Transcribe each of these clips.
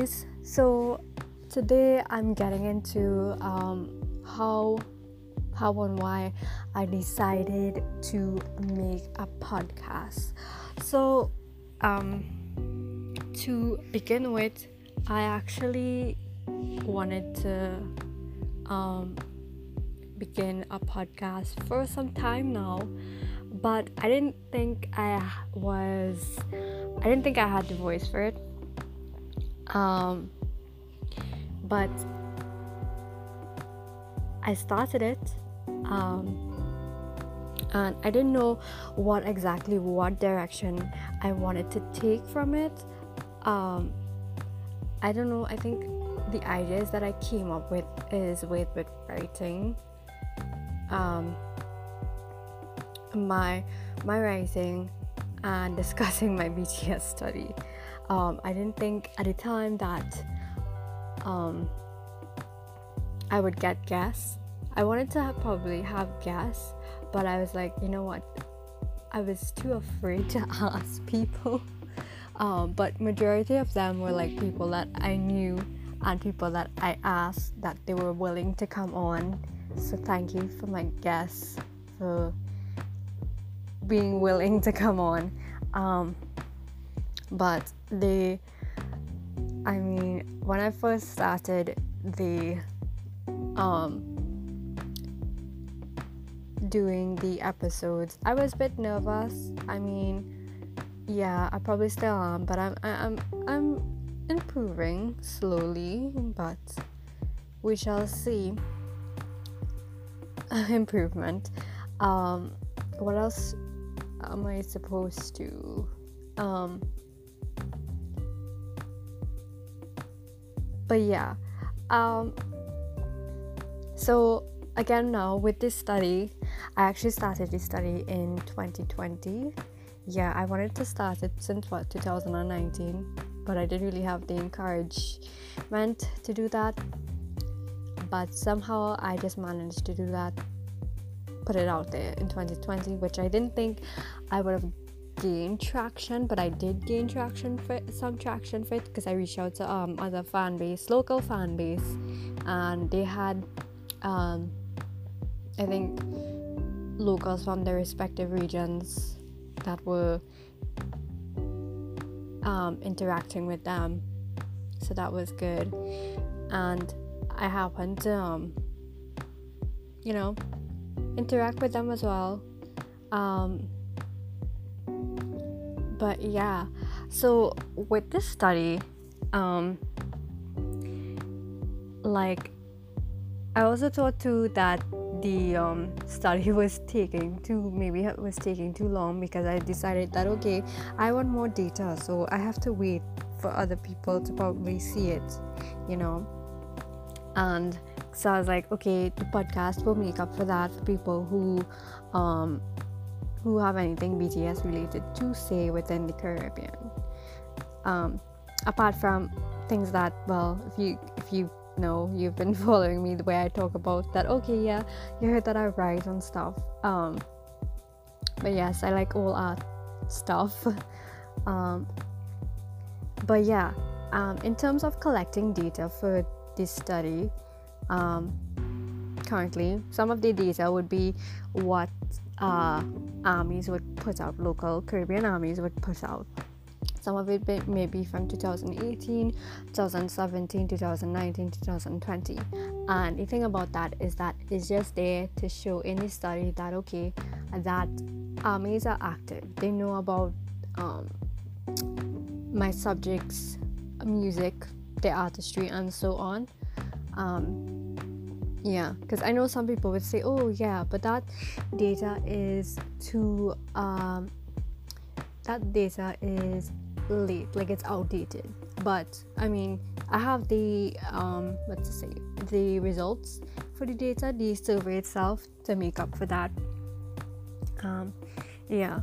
guys. So today I'm getting into um, how how and why I decided to make a podcast. So um, to begin with, I actually wanted to um, begin a podcast for some time now, but I didn't think I was I didn't think I had the voice for it. Um, but I started it, um, and I didn't know what exactly what direction I wanted to take from it. Um, I don't know. I think the ideas that I came up with is with with writing. Um, my my writing and discussing my BTS study. Um, I didn't think at the time that um, I would get guests. I wanted to have, probably have guests, but I was like, you know what? I was too afraid to ask people. Um, but majority of them were like people that I knew and people that I asked that they were willing to come on. So thank you for my guests for being willing to come on. Um, but they, I mean, when I first started the um, doing the episodes, I was a bit nervous. I mean, yeah, I probably still am, but I'm I'm I'm improving slowly, but we shall see improvement. Um, what else am I supposed to? Um, but yeah, um, so again now with this study, I actually started this study in 2020. Yeah, I wanted to start it since what 2019, but I didn't really have the encouragement to do that. But somehow I just managed to do that put it out there in 2020, which I didn't think I would have gained traction, but I did gain traction for some traction for it because I reached out to um other fan base, local fan base, and they had um I think locals from their respective regions that were um, interacting with them, so that was good, and I happened to um you know interact with them as well. Um, but yeah, so with this study, um, like I also thought too that the um, study was taking too maybe it was taking too long because I decided that okay I want more data so I have to wait for other people to probably see it you know? And so I was like, okay, the podcast will make up for that for people who um, who have anything BTS related to say within the Caribbean. Um, apart from things that, well, if you if you know you've been following me the way I talk about that, okay, yeah, you heard that I write and stuff. Um, but yes, I like all art stuff. um, but yeah, um, in terms of collecting data for this study, um, currently. Some of the data would be what uh, armies would put out, local Caribbean armies would put out. Some of it may be from 2018, 2017, 2019, 2020. And the thing about that is that it's just there to show the study that, okay, that armies are active. They know about um, my subjects, music, their artistry, and so on. Um, yeah because i know some people would say oh yeah but that data is too um that data is late like it's outdated. But i mean i have the um let's say the results for the data the survey itself to make up for that. Um yeah.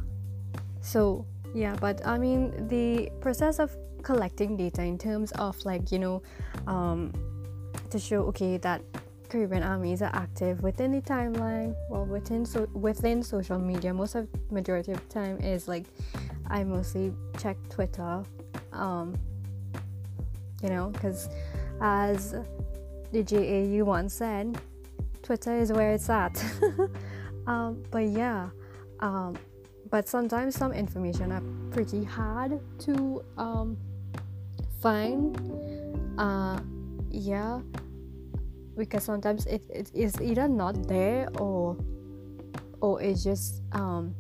So yeah but i mean the process of collecting data in terms of like you know um to show okay that Caribbean armies are active within the timeline, well within so within social media. Most of majority of time is like I mostly check Twitter, um, you know, because as the JAU once said, Twitter is where it's at. um, but yeah, um, but sometimes some information are pretty hard to um, find. Uh, yeah, because sometimes it, it is either not there or or it's just um,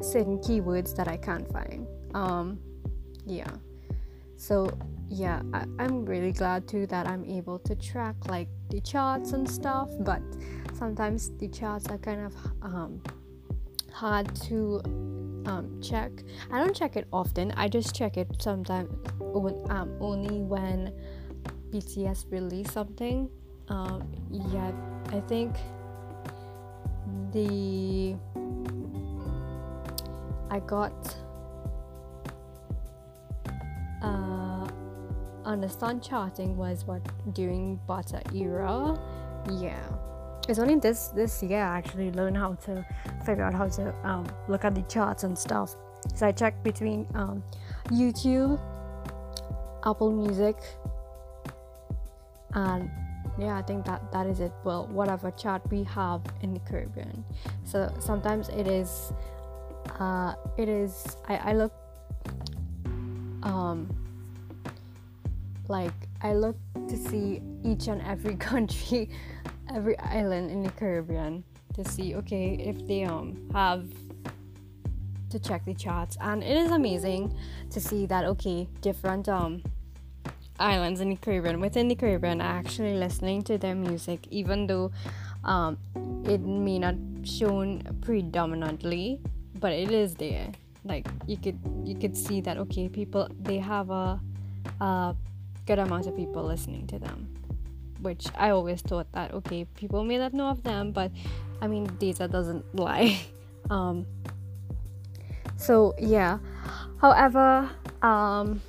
certain keywords that I can't find. Um, yeah, so yeah, I, I'm really glad too that I'm able to track like the charts and stuff, but sometimes the charts are kind of um, hard to um, check. I don't check it often. I just check it sometimes um, only when BTS release something. Um, yeah, I think the I got uh, understand charting was what during Butter era. Yeah, it's only this this year I actually learned how to figure out how to um, look at the charts and stuff. So I checked between um, YouTube, Apple Music, and yeah i think that that is it. Well whatever chart we have in the caribbean. So sometimes it is uh it is i, I look um like i look to see each and every country every island in the caribbean to see okay if they um have to check the charts and it is amazing to see that okay different um islands in the Caribbean, within the Caribbean, are actually listening to their music, even though um, it may not shown predominantly, but it is there. Like you could you could see that okay, people they have a, a good amount of people listening to them, which I always thought that okay, people may not know of them, but I mean data doesn't lie. um, so yeah, however, um,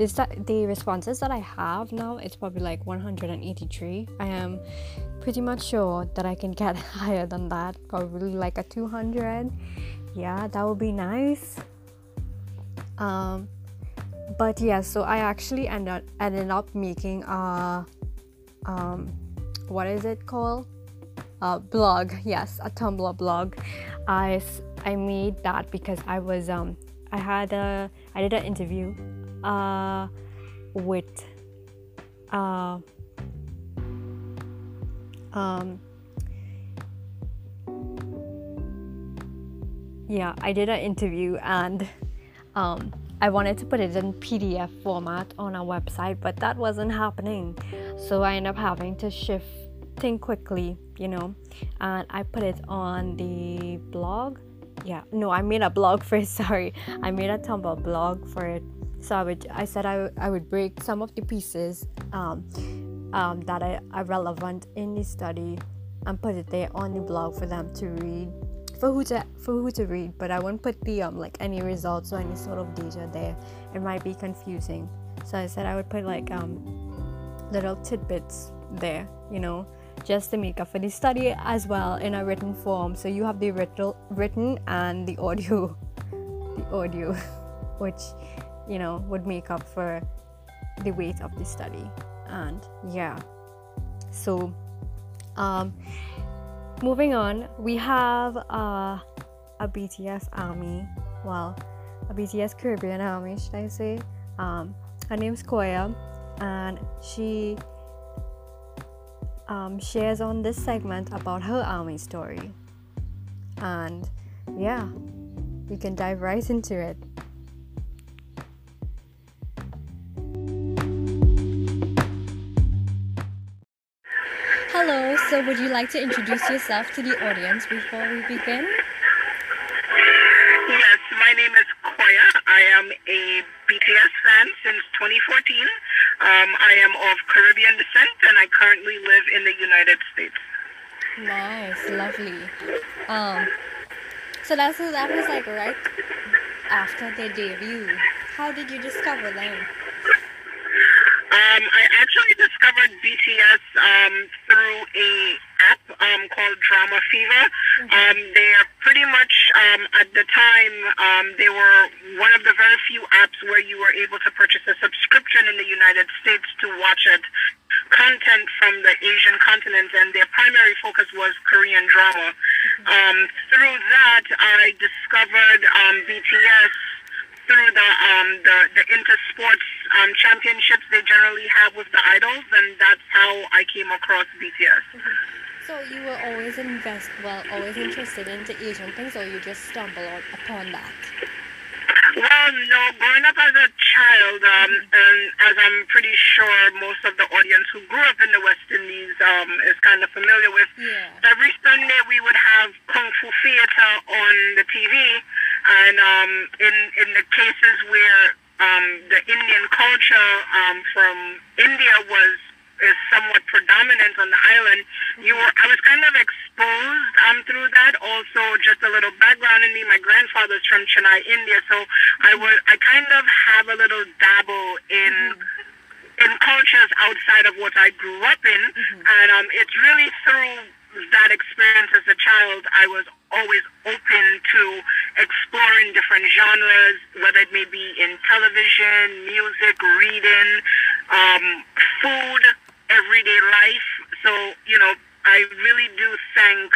this the responses that I have now it's probably like 183 I am pretty much sure that I can get higher than that probably like a 200 yeah that would be nice. Um but yeah so I actually ended ended up making a um what is it called? A blog. Yes a tumblr blog. I i made that because i was um i had a i did an interview uh, with uh, um, yeah i did an interview and um, i wanted to put it in pdf format on our website but that wasn't happening. So i ended up having to shift thing quickly you know and i put it on the blog. Yeah no i made a blog first sorry. I made a tumblr blog for it so I would I said I, I would break some of the pieces um, um, that are, are relevant in the study and put it there on the blog for them to read for who to for who to read but I won't put the um like any results or any sort of data there. It might be confusing. So I said I would put like um little tidbits there you know just to make up for the study as well in a written form. So you have the written written and the audio the audio which you know would make up for the weight of the study. And yeah. So um moving on we have uh, a bts army. Well a bts caribbean army should i say. Um her name's Khoya and she um, shares on this segment about her army story. And yeah we can dive right into it Hello, so would you like to introduce yourself to the audience before we begin? Yes, my name is Khoya. I am a BTS fan since 2014. Um, I am of Caribbean descent and I currently live in the United States. Nice, lovely. Um, so that's that was like right after their debut. How did you discover them? Um, I actually discovered BTS um, through a app um, called Drama Fever. Um, they are pretty much um, at the time um, they were one of the very few apps where you were able to purchase a subscription in the United States to watch it content from the Asian continent, and their primary focus was Korean drama. Um, through that, I discovered um, BTS through the um, the, the intersports um, championships they generally have with the idols, and that's how I came across BTS. So you were always invest well, always interested into Asian things, or you just stumbled on, upon that? Well, no, growing up as a child, um, and as I'm pretty sure most of the audience who grew up in the West Indies um, is kind of familiar with, Yeah. every Sunday we would have Kung Fu Theater on the TV, and um, in, in the cases where um, the Indian culture um, from India was is somewhat predominant on the island, you were I was kind of exposed um through that. Also, just a little background in me. My grandfather's from Chennai, India, so I was I kind of have a little dabble in in cultures outside of what I grew up in, and um, it's really through that experience as a child I was always open to exploring different genres, whether it may be in television, music, reading, um, food, everyday life. So you know, I really do thank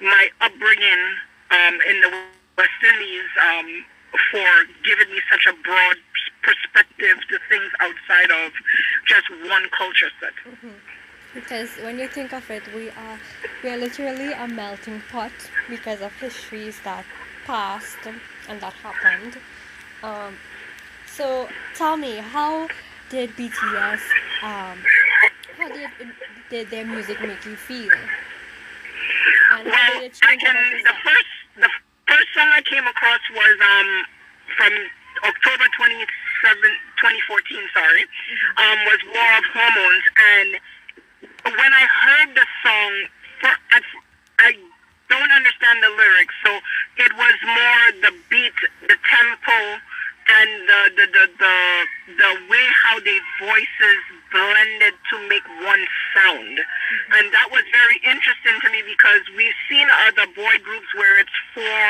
my upbringing um, in the West Indies um, for giving me such a broad perspective to things outside of just one culture set. Because when you think of it, we are we are literally a melting pot because of histories that passed and that happened. Um, so tell me, how did BTS um, how did did their music make you feel? And how Well, did it I change can, about the yourself? first the first song I came across was um from October 27, 2014, sorry, um, was War of Hormones. And when I heard the song, for, at, I don't understand the lyrics, so it was more the beat, the tempo, and the the the the, the way how their voices blended to make one sound, and that was very interesting to me because we've seen other boy groups where it's four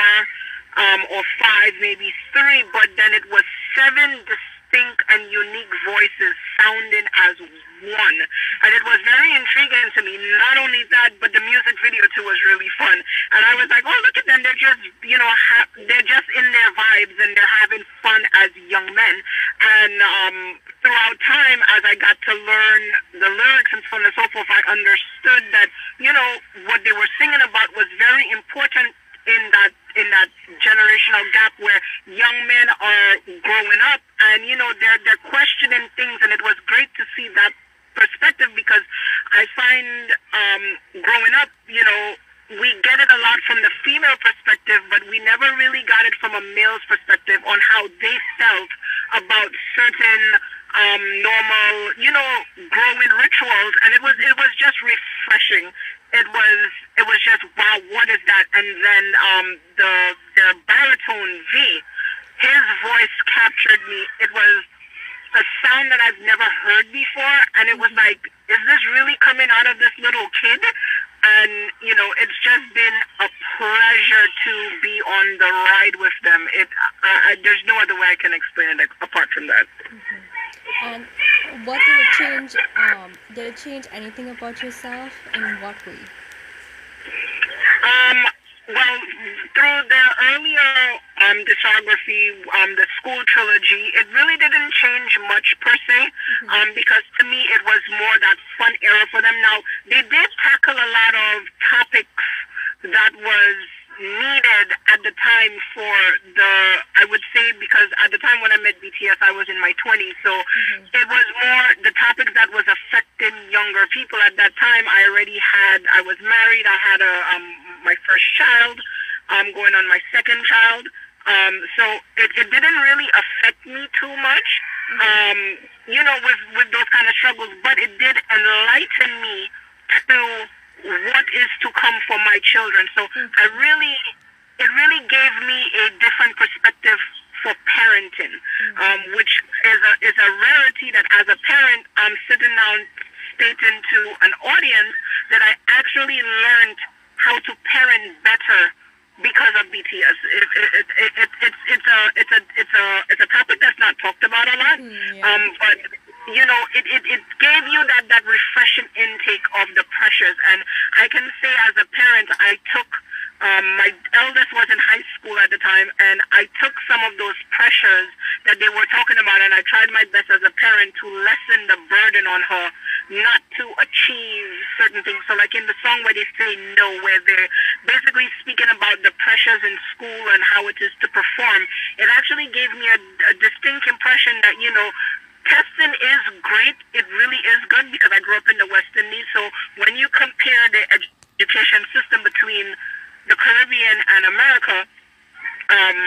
um, or five, maybe three, but then it was seven distinct and unique voices sounding as one. And it was very intriguing to me. Not only that, but the music video too was really fun. And I was like, oh, look at them. They're just, you know, ha- they're just in their vibes and they're having fun as young men. And um, throughout time, as I got to learn the lyrics and so on and so forth, I understood that, you know, what they were singing about was very important in that in that generational gap where young men are growing up and you know they're they're questioning things and it was great to see that perspective because I find um, growing up you know we get it a lot from the female perspective but we never really got it from a male's perspective on how they felt about certain um, normal you know growing rituals and it was it was just refreshing. It was it was just wow what is that? And then um the the baritone V his voice captured me. It was a sound that i've never heard before and it was like is this really coming out of this little kid? And you know it's just been a pleasure to be on the ride with them. It I, I, there's no other way i can explain it apart from that And what did it change? Um, did it change anything about yourself? In what way? Um, well, through the earlier um, discography, um, the school trilogy, it really didn't change much per se, um, because to me it was more that fun era for them. Now, they did tackle a lot of topics that was needed at the time for the, I would say, because at the time when I met BTS, I was in my 20s, so it was more the topics that was affecting younger people at that time. I already had, I was married, I had a, um, my first child, um, going on my second child. Um, so it, it didn't really affect me too much, um, you know, with, with those kind of struggles, but it did enlighten me to what is to come for my children. So I really, it really gave me a different perspective for parenting, um, which is a, is a rarity that as a parent, I'm sitting down stating to an audience that I actually learned how to parent better because of BTS. It, it, it, it, it, it's it's a it's a it's a it's a topic that's not talked about a lot. Mm, yeah. Um, but you know, it, it, it gave you that that refreshing intake of the pressures. And I can say as a parent, I took um, my eldest was in high school at the time, and I took some of those pressures that they were talking about, and I tried my best as a parent to lessen the burden on her not to achieve certain things. So, like in the song where they say no, where they're basically speaking about the pressures in school and how it is to perform, it actually gave me a, a distinct impression that, you know, testing is great. It really is good because I grew up in the West Indies. So when you compare the education system between the Caribbean and America, um,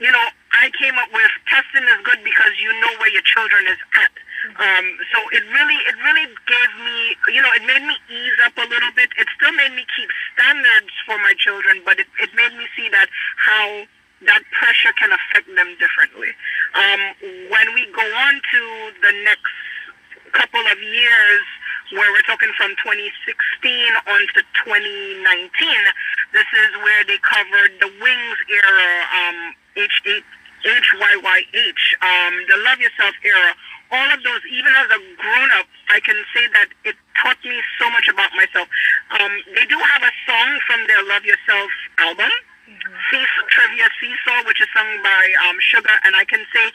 you know, I came up with testing is good because you know where your children is at. Um, so it really, it really gave me, you know, it made me ease up a little bit. It still made me keep standards for my children, but it, it made me see that how that pressure can affect them differently. Um, when we go on to the next couple of years, where we're talking from 2016 on to 2019, this is where they covered the Wings era, um, H8, HYYH, um, the Love Yourself era. All of those, even as a grown up, I can say that it taught me so much about myself. Um, they do have a song from their Love Yourself album, Seesaw, Trivia Seesaw, which is sung by um, Suga, and I can say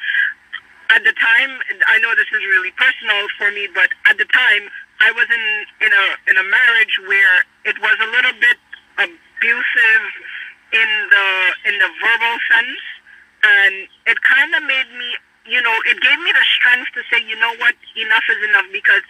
at the time, I know this is really personal for me, but at the time, I was in in a in a marriage where it was a little bit abusive in the in the verbal sense, and it kind of made me, you know, it gave me the strength to say, you know what, enough is enough because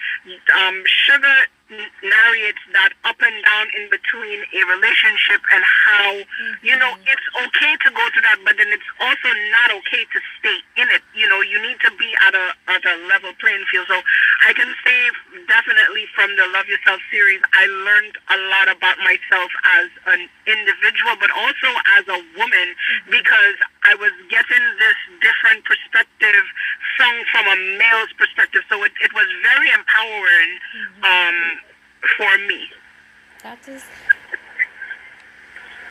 um, Suga narrates that up and down in between a relationship and how mm-hmm. you know it's okay to go through that but then it's also not okay to stay in it you know you need to be at a at a level playing field so i can say definitely from the love yourself series i learned a lot about myself as an individual but also as a woman mm-hmm. because i was getting this different perspective sung from a male's perspective so it, it was very empowering mm-hmm. um for me. That is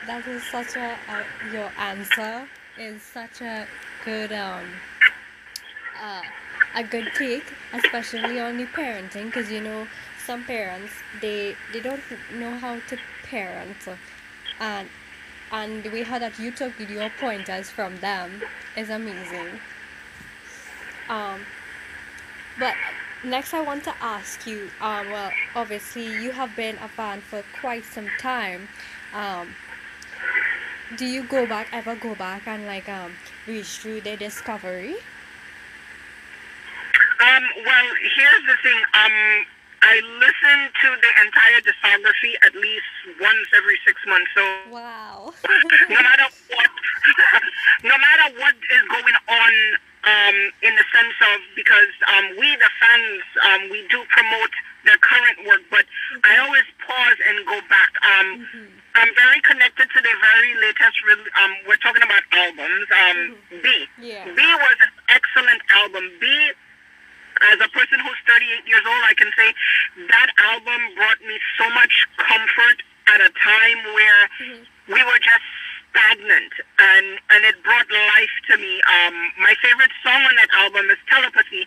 that is such a, a your answer is such a good um uh, a good take, especially on the parenting, because you know some parents they they don't know how to parent, and and we had that you took your pointers from them. Is amazing. Um, but next i want to ask you um, well obviously you have been a fan for quite some time. Um, do you go back ever go back and like um, reach through the discovery? Um, well here's the thing. Um, I listen to the entire discography at least once every six months. So wow. no matter what, no matter what is going on um, in the sense of because um, we the fans um, we do promote the current work, but mm-hmm. I always pause and go back. Um, mm-hmm. I'm very connected to the very latest. Re- um, we're talking about albums. Um, mm-hmm. B. Yeah. B was an excellent album. B. As a person who's 38 years old, I can say that album brought me so much comfort at a time where mm-hmm. we were just stagnant and and it brought life to me. Um, my favorite song on that album is Telepathy,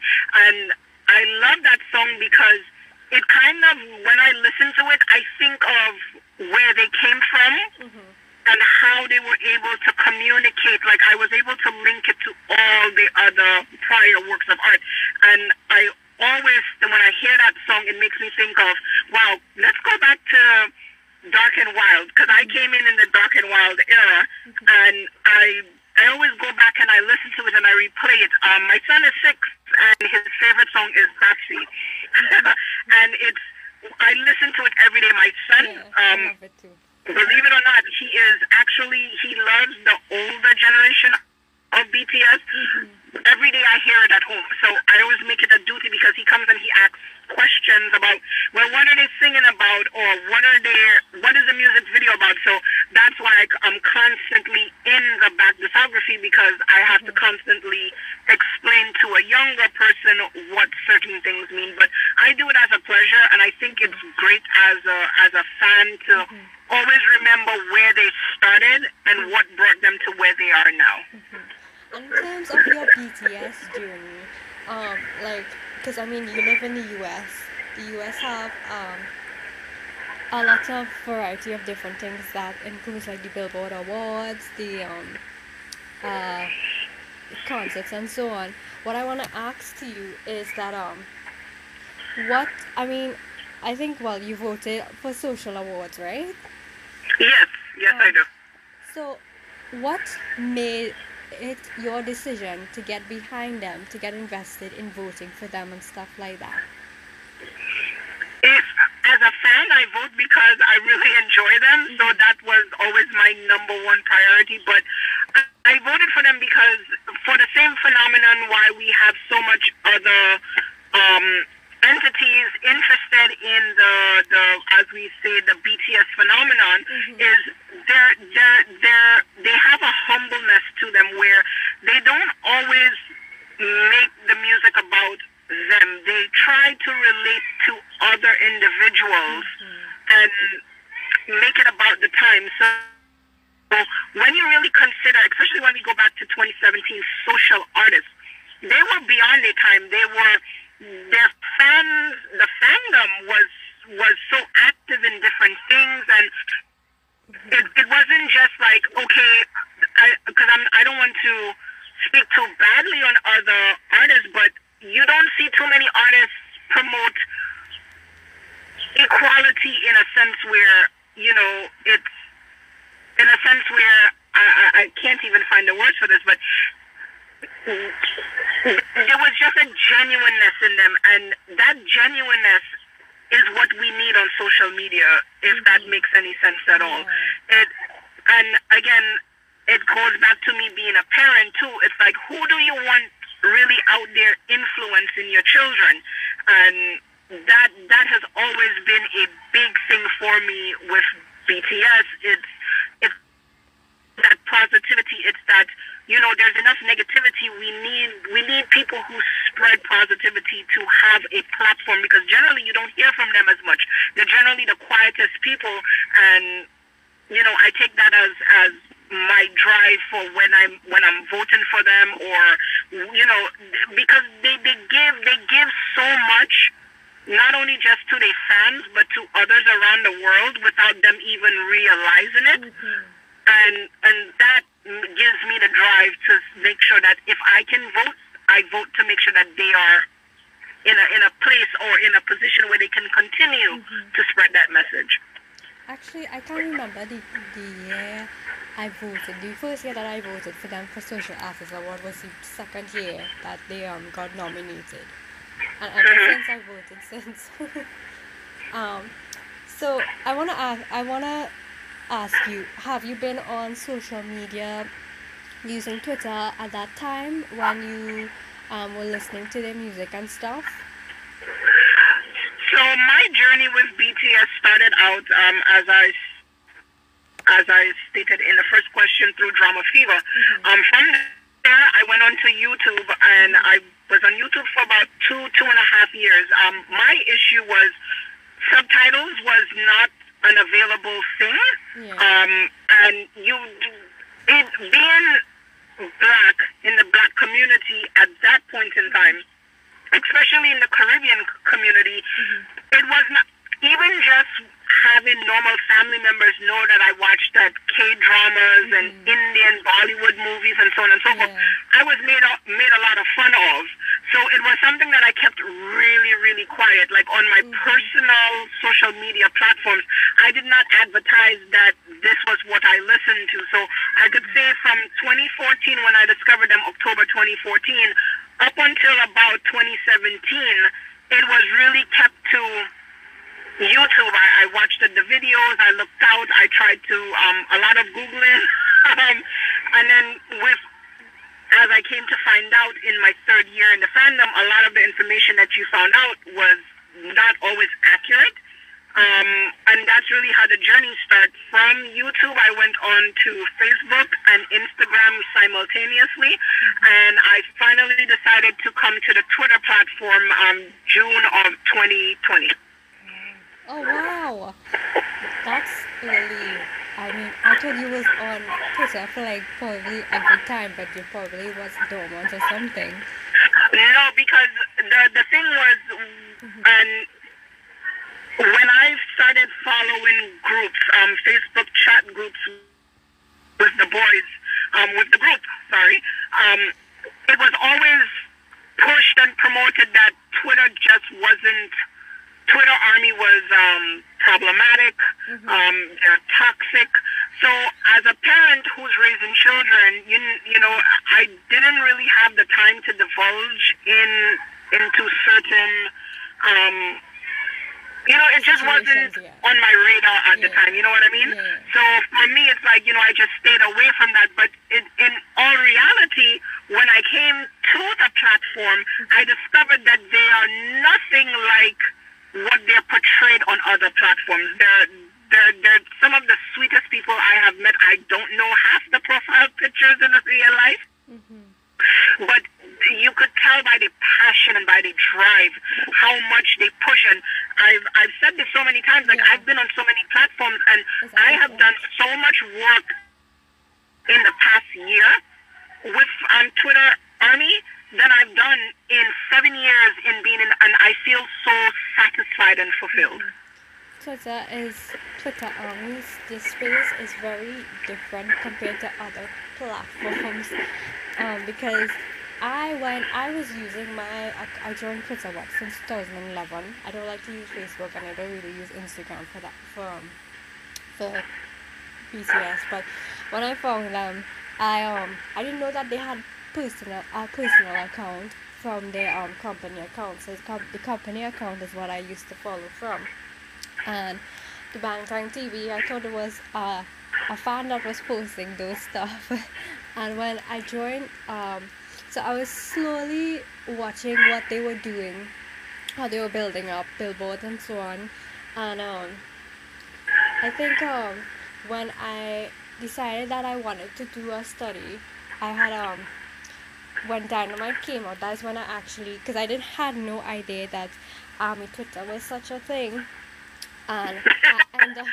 and I love that song because it kind of when I listen to it, I think of where they came from. Mm-hmm. And how they were able to communicate, like I was able to link it to all the other prior works of art, and I always, when I hear that song, it makes me think of, wow, let's go back to Dark and Wild because I came in in the Dark and Wild era, and I I always go back and I listen to it and I replay it. Um, my son is six, and his favorite song is Backseat, and it's I listen to it every day. My son, yeah, um, believe it or not, he is actually he loves the older generation of BTS. Mm-hmm. Every day I hear it at home, so I always make it a duty because he comes and he asks questions about well what are they singing about or what are they what is the music video about so that's why I, am constantly in the back discography because I have to constantly explain to a younger person what certain things mean but I do it as a pleasure and I think it's great as a as a fan to mm-hmm. always always remember where they started and what brought them to where they are now. Mm-hmm. In terms of your BTS journey, um, like, because I mean, you live in the US. The US have um, a lot of variety of different things that includes like the Billboard Awards, the um, uh, concerts, and so on. What I want to ask to you is that um, what I mean, I think well, you voted for social awards, right? Yes, yes, um, I do. So, what made it your decision to get behind them, to get invested in voting for them and stuff like that? As a fan, I vote because I really enjoy them, mm-hmm. so that was always my number one priority. But I voted for them because for the same phenomenon why we have so much other um, entities interested in the, the as we say the BTS phenomenon mm-hmm. is they're, they're, they're, they have a humbleness to them where they don't always make the music about them. They try to relate to other individuals mm-hmm. and make it about the time. So when you really consider, especially when we go back to 2017, social artists, they were beyond their time. They were their fans, the fandom was was so active in different things, and it, it wasn't just like okay, because I'm I don't want to speak too badly on other artists, but you don't see too many artists promote equality in a sense where you know it's in a sense where I, I, I can't even find the words for this, but there was just a genuineness in them, and that genuineness is what we need on social media, if mm-hmm. that makes any sense at all. Yeah. It, and again, it goes back to me being a parent too. It's like, who do you want really out there influencing your children? And that that has always been a big thing for me with BTS. It's it's that positivity. It's that you know, there's enough negativity. We need we need people who spread positivity to have a platform because generally you don't hear from them as much. They're generally the quietest people, and you know, I take that as as my drive for when I'm when I'm voting for them, or you know, because they they give they give so much not only just to their fans but to others around the world without them even realizing it. Mm-hmm. And and that gives me the drive to make sure that if I can vote, I vote to make sure that they are in a in a place or in a position where they can continue mm-hmm. to spread that message. Actually, I can't remember the the year I voted. The first year that I voted for them for Social Artist Award was the second year that they um got nominated, and ever mm-hmm. since I voted since. um, so I wanna ask. I wanna ask you have you been on social media using Twitter at that time when you um, were listening to their music and stuff? So my journey with BTS started out um, as I as I stated in the through Drama Fever. Mm-hmm. Um, from there, I went on to YouTube and I was on YouTube for about two two and a half years. Um, my issue was subtitles was not an available thing. Yeah. Um, and you, it, being black in the black community at that point in time, especially in the Caribbean community, mm-hmm. it was not even just having normal family members know that I watched that K dramas mm-hmm. and Indian Bollywood movies and so on and so forth. Yeah. I was made a, made a lot of fun of. So it was something that I kept really, really quiet. Like on my mm-hmm. personal social media platforms, I did not advertise that this was what I listened to. So I could say from 2014 when I discovered them, October 2014, up until about 2017, it was really kept to YouTube. I, I watched the, the, videos. I looked out. I tried to um, a lot of googling, um, and then with as I came to find out in my third year in the fandom, a lot of the information that you found out was not always accurate. Um, and that's really how the journey started. From YouTube, I went on to Facebook and Instagram simultaneously, and I finally decided to come to the Twitter platform um, June of 2020. Oh wow, that's really. I mean, I thought you was on Twitter for like probably every time, but you probably was dormant or something. No, because the the thing was, and when I started following groups, um, Facebook chat groups with the boys, um, with the group, sorry, um, it was always pushed and promoted that Twitter just wasn't. Twitter army was um, problematic. Um, they're toxic. So, as a parent who's raising children, you you know, I didn't really have the time to divulge in into certain. Um, you know, it just wasn't yeah. on my radar at the time. You know what I mean? Yeah. So for me, it's like you know, I just stayed away from that. But in, in all reality, when I came to the platform, I discovered that they are nothing like what they're portrayed on other platforms. They're they're they're some of the sweetest people I have met. I don't know half the profile pictures in real life mm-hmm. But you could tell by the passion and by the drive how much they push and I've I've said this so many times like Yeah. I've been on so many platforms and Yes, I have done so much work in the past year with um Twitter Army than I've done in seven years in being in and I feel so satisfied and fulfilled. Twitter is Twitter Armies. The space is very different compared to other platforms. Um, because I when I was using my I, I joined Twitter what since 2011. I don't like to use Facebook and I don't really use Instagram for that for um, for BTS. But when I found them, I um I didn't know that they had personal a personal account from their um company account. So com- the company account is what I used to follow from and the Bangtan TV, I thought it was uh, a fan that was posting those stuff. and when I joined, um, so I was slowly watching what they were doing, how they were building up billboards and so on. And um, I think um, when I decided that I wanted to do a study, I had um, when Dynamite came out, that's when I actually, because I didn't had no idea that Army Twitter was such a thing and I, and uh,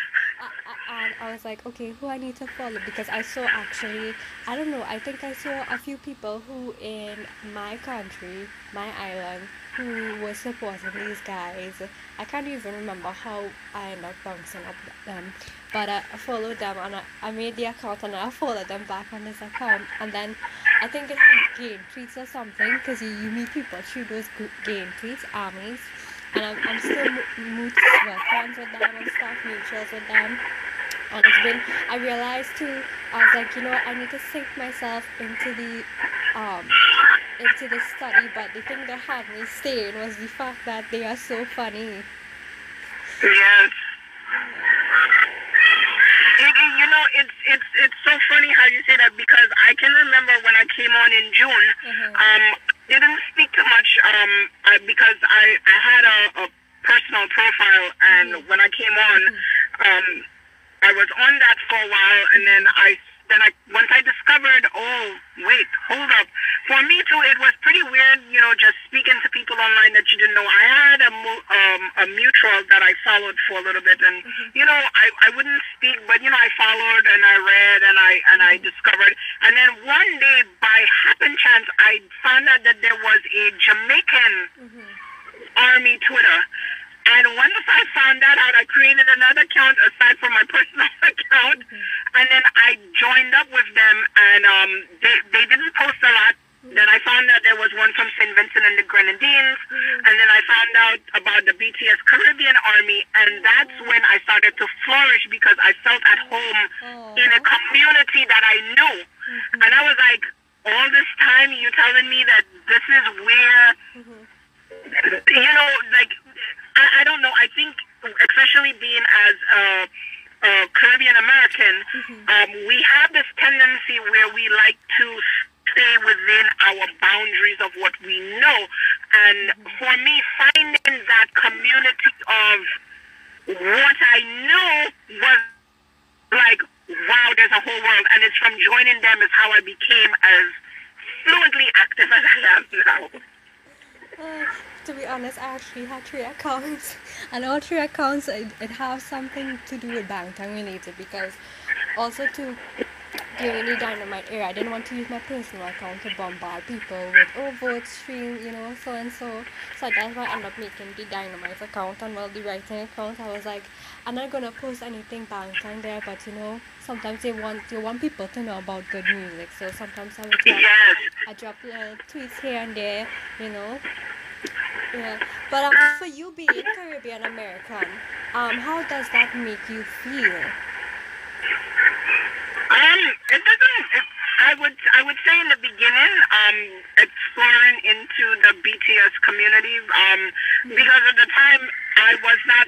And I was like, okay, who I need to follow? Because I saw actually, I don't know, I think I saw a few people who in my country, my island, who were supporting these guys. I can't even remember how I ended up bouncing up them, but I followed them and I, I made the account and I followed them back on this account, and then I think it had gain tweets or something because you, you meet people through those gain tweets, armies and I'm, I'm still mo- mo- well, friends with them and stuff, mutuals with them. And it's been, I realized too, I was like, you know, I need to sink myself into the, um, into the study. But the thing that had me staying was the fact that they are so funny. Yes. You know, it's it's it's so funny how you say that because I can remember when I came on in June. Mhm. Um, didn't speak too much um uh, because I I had a, a personal profile and Mhm. when I came on, um, I was on that for a while and then I then I once I discovered oh wait hold up for me too it was pretty weird you know just speaking to people online that you didn't know I had a um, a mutual that I followed for a little bit and you know I, I wouldn't speak but you know I followed and I read and I and I discovered and then one day by happen chance I found out that there was a Jamaican Mhm. Army Twitter. And once I found that out, I created another account aside from my personal account, mm-hmm. and then I joined up with them. And um, they they didn't post a lot. Mm-hmm. Then I found out there was one from St. Vincent and the Grenadines, mm-hmm. and then I found out about the BTS Caribbean Army, and that's oh. when I started to flourish because I felt at home oh. in a community that I knew, and I was like, all this time you telling me that this is where you know, like I, I don't know. I think, especially being as a, a Caribbean American, mm-hmm. um, we have this tendency where we like to stay within our boundaries of what we know. And mm-hmm. for me, finding that community of what I knew was like, wow, there's a whole world. And it's from joining them is how I became as fluently active as I am now. Uh, To be honest, I actually had three accounts, and all three accounts it, it have something to do with Bangtan related because also to during the dynamite era, I didn't want to use my personal account to bombard people with oh vote stream, you know, so and so. So that's why I ended up making the dynamite account and well the writing account. I was like, I'm not gonna post anything Bangtan there, but you know, sometimes they want you want people to know about good music. So sometimes I would drop, Yes. I drop uh, tweets here and there, you know. Yeah, but um, for you being Caribbean American, um, how does that make you feel? Um, it doesn't. It, I would I would say in the beginning, um, exploring into the BTS community, um, because at the time I was not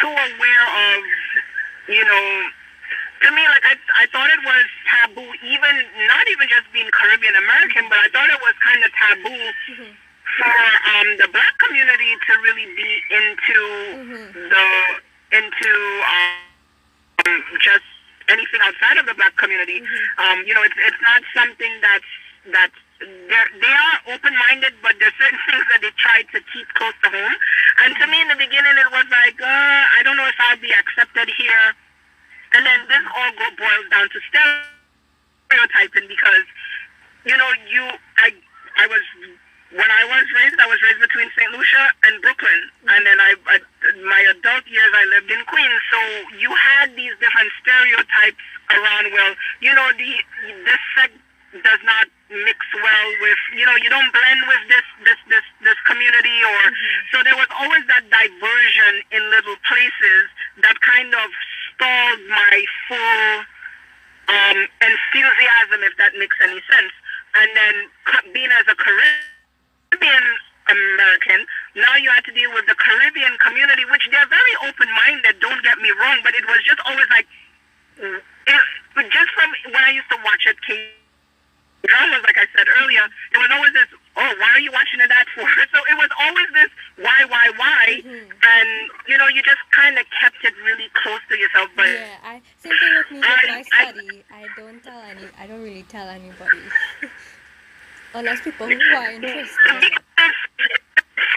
too aware of, you know, to me like I I thought it was taboo, even not even just being Caribbean American, but I thought it was kind of taboo for um the black community to really be into the into um just anything outside of the black community. Um, you know, it's it's not something that's that they're, they are open-minded, but there's certain things that they try to keep close to home. And to me, in the beginning, it was like, uh, I don't know if I'll be accepted here. And then this all go boils down to stereotyping because, you know, you I I was when I was raised, I was raised between St. Lucia and Brooklyn, and then I, I my adult years I lived in Queens. So you had these different stereotypes around. Well, you know, the this sect does not mix well with you know you don't blend with this this this this community or so there was always that diversion in little places that kind of stalled my full um, enthusiasm, if that makes any sense. And then being as a Caribbean American, now you have to deal with the Caribbean community, which they're very open-minded. Don't get me wrong, but it was just always like, it, just from when I used to watch it, K dramas, like I said earlier, it was always this, oh, why are you watching it that for? So it was always this, why, why, why? Mm-hmm. And, you know, you just kind of kept it really close to yourself. But Yeah, I same thing with me when I I- I- I don't tell any. I don't really tell anybody, unless people who are interested.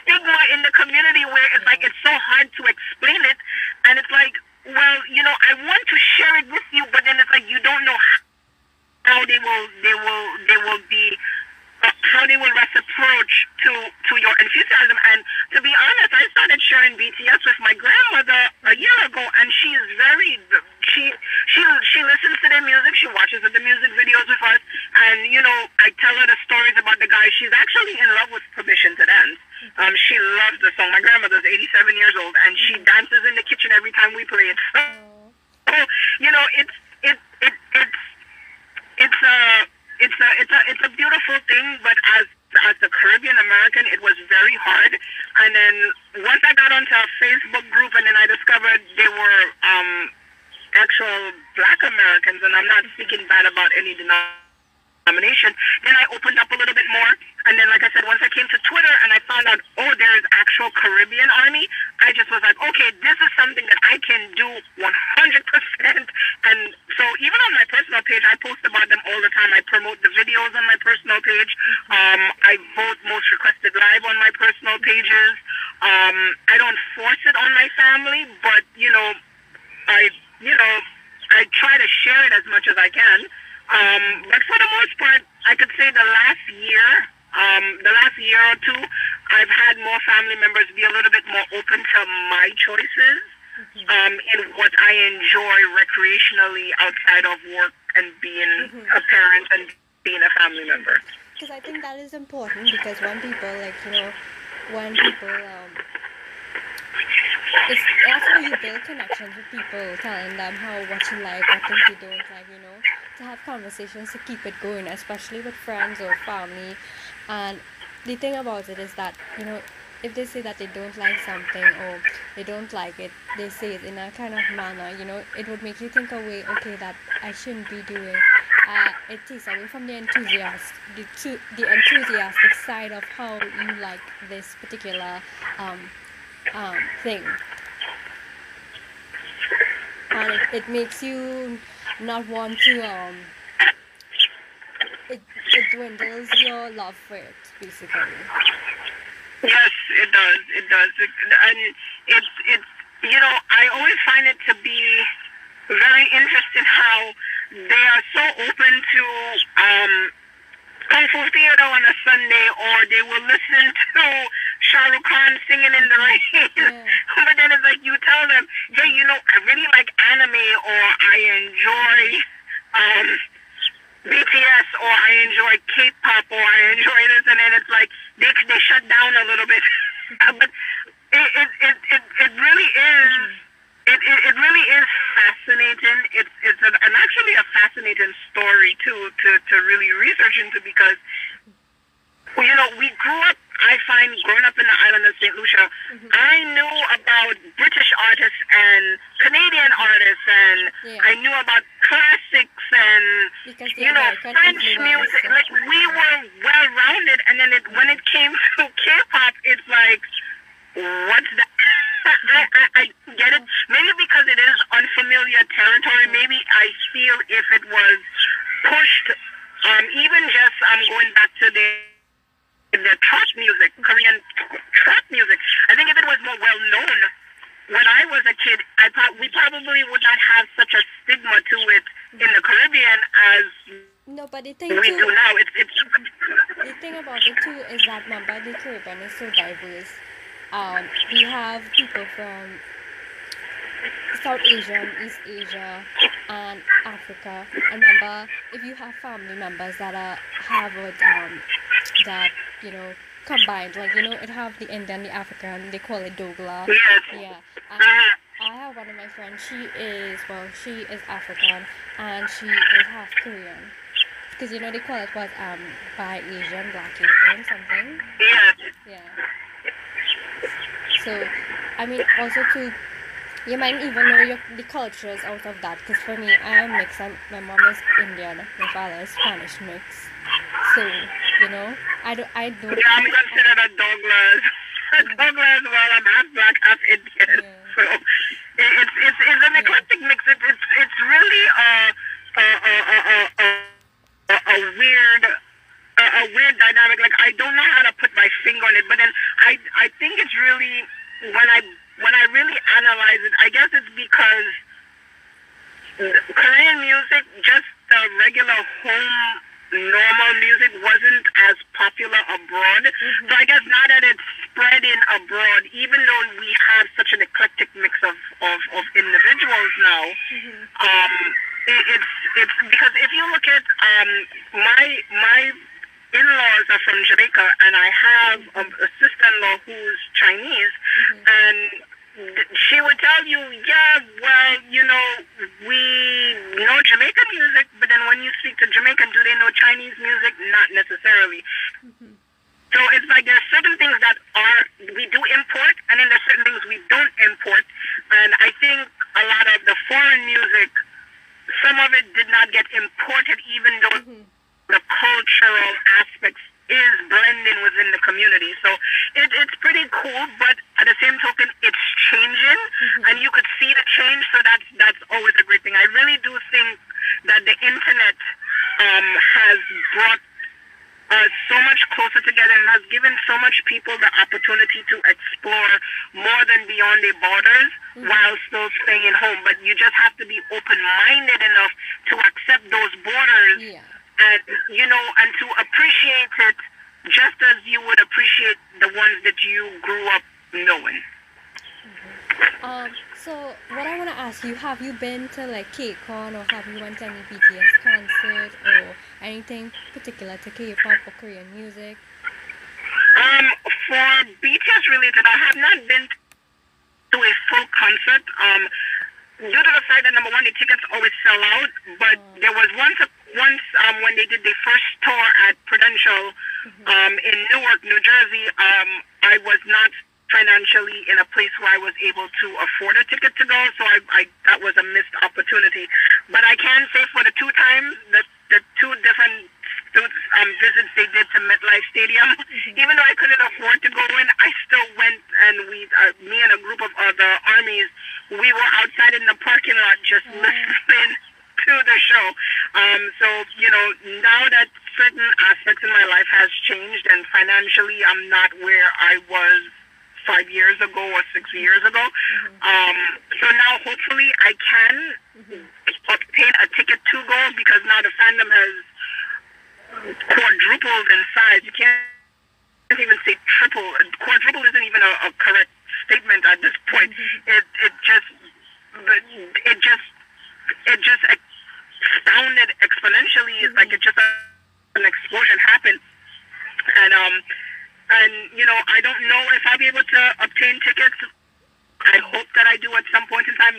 stigma in the community where it's like it's so hard to explain it, and it's like, well, you know, I want to share it with you, but then it's like you don't know how they will, they will, they will be. Uh, how they will reciprocate to to your enthusiasm. And to be honest I started sharing BTS with my grandmother a year ago and she is very she she she listens to their music. She watches the music videos with us. And you know I tell her the stories about the guy. She's actually in love with Permission to Dance. Um she loves the song. My grandmother's 87 years old and she dances in the kitchen every time we play it. So Oh, you know it's it, it it's it's a it's a it's a it's a beautiful thing but as as a Caribbean American it was very hard. And then once I got onto a Facebook group and then I discovered they were um actual black Americans and I'm not speaking bad about any denomination then I opened up a little bit more and then like I said once I came to Twitter and I found out oh there is actual Caribbean army I just was like okay this is something that I can do 100% and so even on my personal page I post about them all the time. I promote the videos on my personal page. Um, I vote most requested live on my personal pages. Um, I don't force it on my family but you know I you know I try to share it as much as I can um, but for the most part I could say the last year um, the last year or two, I've had more family members be a little bit more open to my choices um, in what I enjoy recreationally outside of work and being a parent and being a family member. because I think that is important because when people like you know, when people um, it's that's how you build connections with people, telling them how what you like, what things you don't like, you know, to have conversations to keep it going, especially with friends or family. And the thing about it is that you know, if they say that they don't like something or they don't like it, they say it in a kind of manner, you know, it would make you think away, okay, that I shouldn't be doing. Uh, it takes away from the enthusiast, the, the enthusiastic side of how you like this particular um, um, thing. And it, it makes you not want to, um, it, it dwindles your love for it, basically. Yes, it does. It does. It, and it's it's you know I always find it to be very interesting how they are so open to um, kung fu theater on a Sunday, or they will listen to Shah Rukh Khan singing in the rain. Yeah. but then it's like you tell them, hey, you know, I really like anime, or I enjoy. Um, BTS or I enjoy K-pop or I enjoy this, and then it's like they they shut down a little bit. but it it, it it it really is. It, it, it really is fascinating. It's it's an, an actually a fascinating story too to, to really research into because well, you know we grew up. I find growing up in the island of Saint Lucia, I knew about British artists and Canadian artists, and Yeah. I knew about classics and Because you know, French music. Like we were well rounded, and then it, when it came to K-pop, it's like, what's that? I, I, I get it. Maybe because it is unfamiliar territory. Maybe I feel if it was pushed, um, even just um, going back to the the trap music, Korean trap music. I think if it was more well known when I was a kid, I pro- we probably would not have such a stigma to it in the Caribbean as No, but the thing we do now. It's it's the thing about it too is that remember the Caribbean is so diverse. Um, we have people from South Asia East Asia and Africa. Remember, if you have family members that are Harvard, um, that you know combined, like you know, it have the Indian, the African, they call it Dogla. yes. Yeah. And Mhm. I have one of my friends. She is well, she is African and she is half Korean. Because you know they call it what um by Asian, black Asian, something. Yes. Yeah. So, I mean, also to you might even know your the cultures out of that. Because for me, I am mixed. I'm, my mom is Indian, my father is Spanish mix. So, you know, I don't, I don't. Yeah, I'm considered a Douglas. A Douglas, well, I'm half black, half Indian. Yeah. So it, it's it's it's an eclectic mix. It, it's it's really a a a a a, a, a weird. A weird dynamic. Like I don't know how to put my finger on it, but then I I think it's really when I when I really analyze it, I guess it's because Korean music, just the regular home normal music wasn't as popular abroad. So I guess now that it's spreading abroad, even though we have such an eclectic mix of, of, of individuals now, um, it, it's it's because if you look at um, my my in-laws are from Jamaica, and I have a, a sister-in-law who's Chinese, and th- she would tell you, yeah, well, you know, we know Jamaican music, but then when you speak to Jamaican, do they know Chinese music? Not necessarily. So it's like there's certain things that are we do import, and then there's certain things we don't import. And I think a lot of the foreign music, some of it did not get imported, even though the cultural aspects is blending within the community. So it, it's pretty cool, but at the same token, it's changing, and you could see the change. So that's that's always a great thing. I really do think that the internet um, has brought us so much closer together and has given so much people the opportunity to explore more than beyond their borders while still staying home. But you just have to be open-minded enough to accept those borders Yeah. and you know and to appreciate it just as you would appreciate the ones that you grew up knowing Um. So what I wanna ask you, have you been to like KCON or have you went to any BTS concert or anything particular to K-pop or Korean music?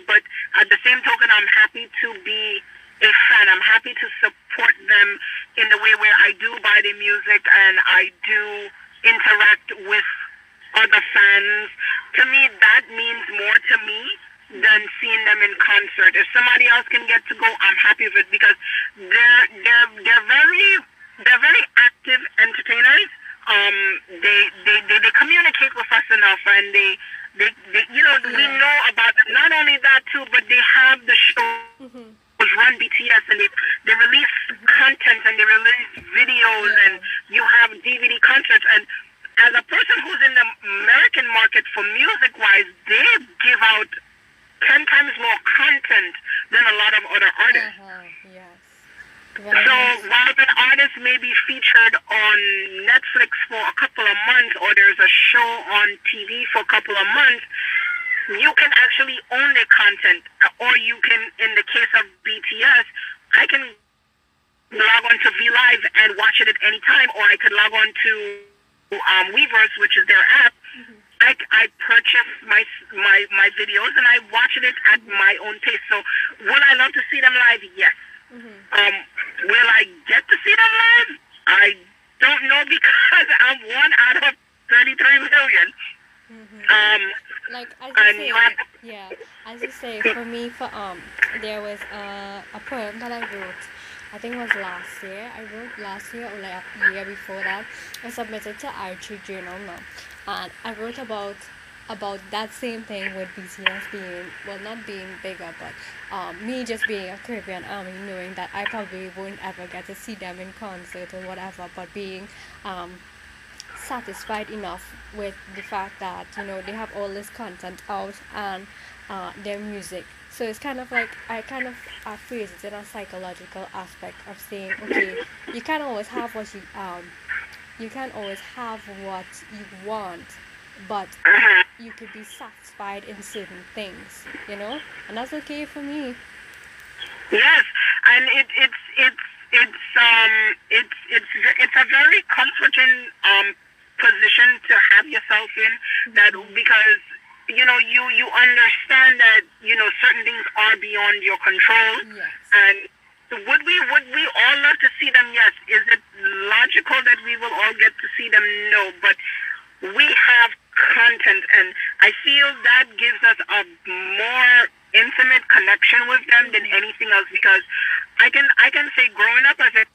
but at the same token, I'm happy I submitted to Archie Journal Now. And I wrote about about that same thing with BTS being well not being bigger but um, me just being a Caribbean army knowing that I probably won't ever get to see them in concert or whatever but being um, satisfied enough with the fact that you know they have all this content out and uh, their music so it's kind of like I kind of I phrase it in a psychological aspect of saying okay you can't always have what you um you can't always have what you want, but mm-hmm. you could be satisfied in certain things, you know, and that's okay for me. Yes, and it, it's it's it's um it's it's it's a very comforting um position to have yourself in that mm-hmm. because you know you you understand that you know certain things are beyond your control yes. and would we would we all love to see them? Yes. Is it logical that we will all get to see them? No. But we have content, and I feel that gives us a more intimate connection with them than anything else because I can I can say growing up as a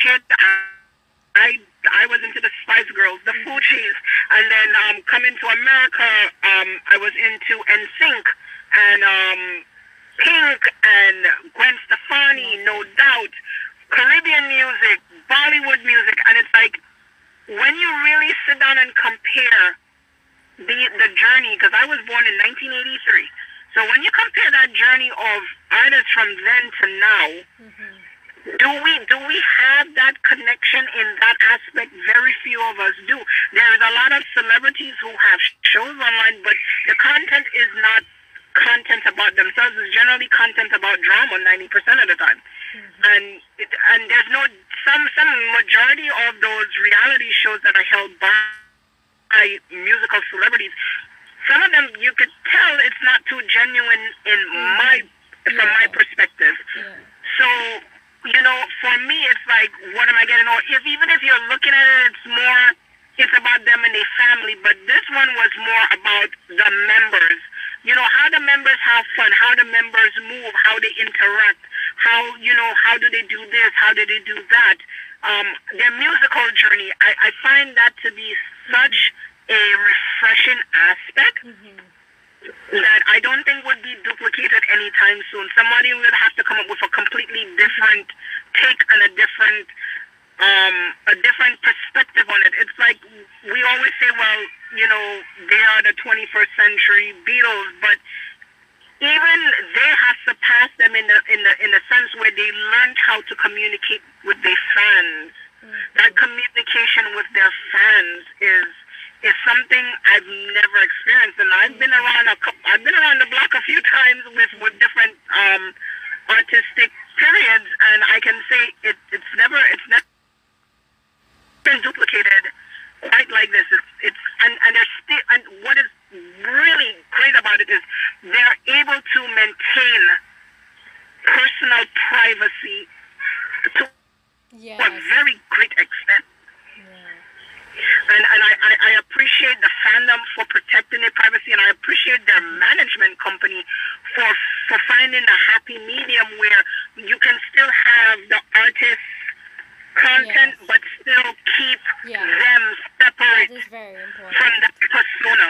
separate from that persona.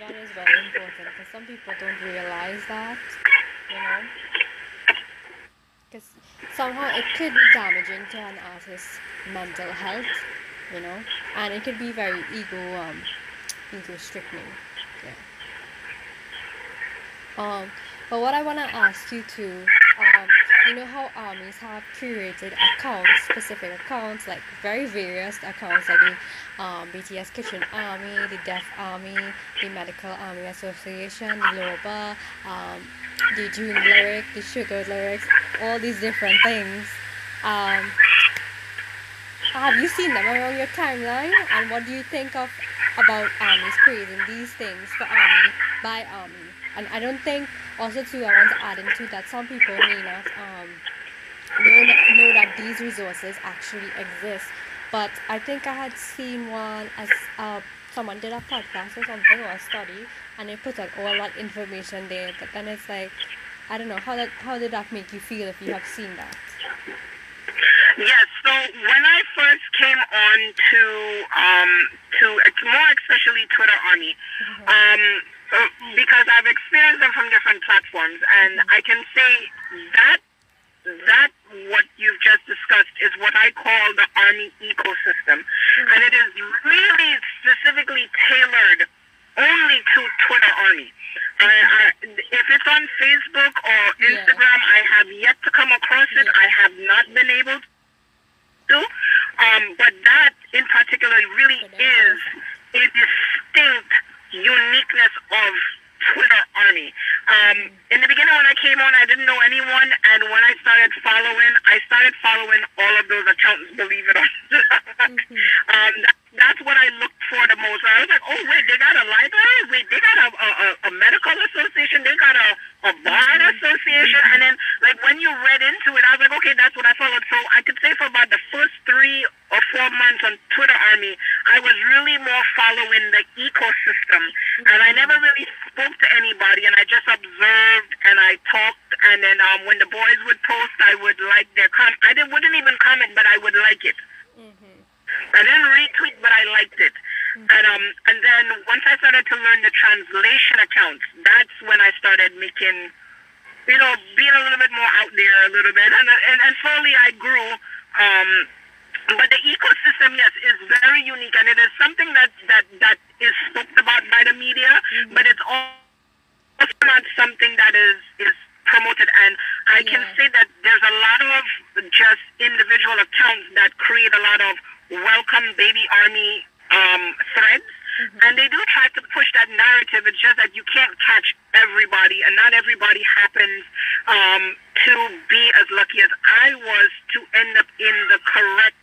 That is very important because some people don't realize that, you know. Because somehow it could be damaging to an artist's mental health you know and it could be very ego um ego stricken yeah um but what i want to ask you to, um you know how armies have curated accounts specific accounts like very various accounts like the um, bts kitchen army the deaf army the medical army association the loba um, the june lyric the sugar lyrics all these different things um, have you seen them around your timeline? And what do you think of about armies creating these things for army by army? And I don't think also too I want to add into that some people may not um know, know that these resources actually exist. But I think I had seen one as uh, someone did a podcast or something or a study and they put out all that information there. But then it's like I don't know how that how did that make you feel if you have seen that? Yes. So when I first came on to um, to more especially Twitter Army, mm-hmm. um, because I've experienced them from different platforms, and. I can say that that what you've just discussed is what I call the Army ecosystem, mm-hmm. and it is really specifically tailored only to Twitter Army. I, I, if it's on Facebook or Instagram, yeah. I have yet to come across it. Yeah. I have not been able to. Um, but that in particular really is a distinct uniqueness of Twitter army. Um, in the beginning, when I came on, I didn't know anyone, and when I started following, I started following all of those accounts. Believe it or not, mm-hmm. um, that's what I looked for the most. I was like, oh wait, they got a library. Wait, they got a, a, a medical association. They got a a bar association. And then like when you read into it, I was like, okay, that's what I followed. So I could say for about the first three or four months on Twitter Army, I was really more following the ecosystem, and I never really spoke to anybody. And I just observed and I talked. And then um, when the boys would post, I would like their comment. I didn't, wouldn't even comment, but I would like it. I didn't retweet, but I liked it. Mm-hmm. And um, and then once I started to learn the translation accounts, that's when I started making, you know, being a little bit more out there a little bit, and and, and slowly I grew. Um, but the ecosystem, yes, is very unique, and it is something that that that is spoken about by the media, mm-hmm. but it's also not something that is is promoted. And I yeah. can say that there's a lot of just individual accounts that create a lot of welcome baby army um, threads. Mm-hmm. And they do try to push that narrative. It's just that you can't catch everybody, and not everybody happens um, to be as lucky as I was to end up in the correct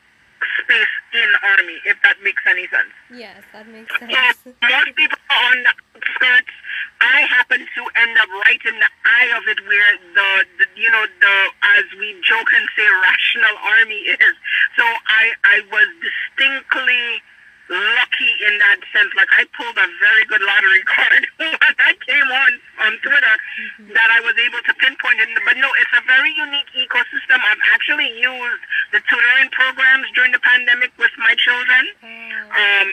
space in army, if that makes any sense. Yes, that makes sense. So most people on the skirts, I happen to end up right in the eye of it where the, the you know, the as we joke and say rational army is. So I I was distinctly lucky in that sense. Like I pulled a very good lottery card when I came on on Twitter mm-hmm. that I was able to pinpoint it. But no, it's a very unique ecosystem. I've actually used the tutoring programs during the pandemic with my children. Oh, um,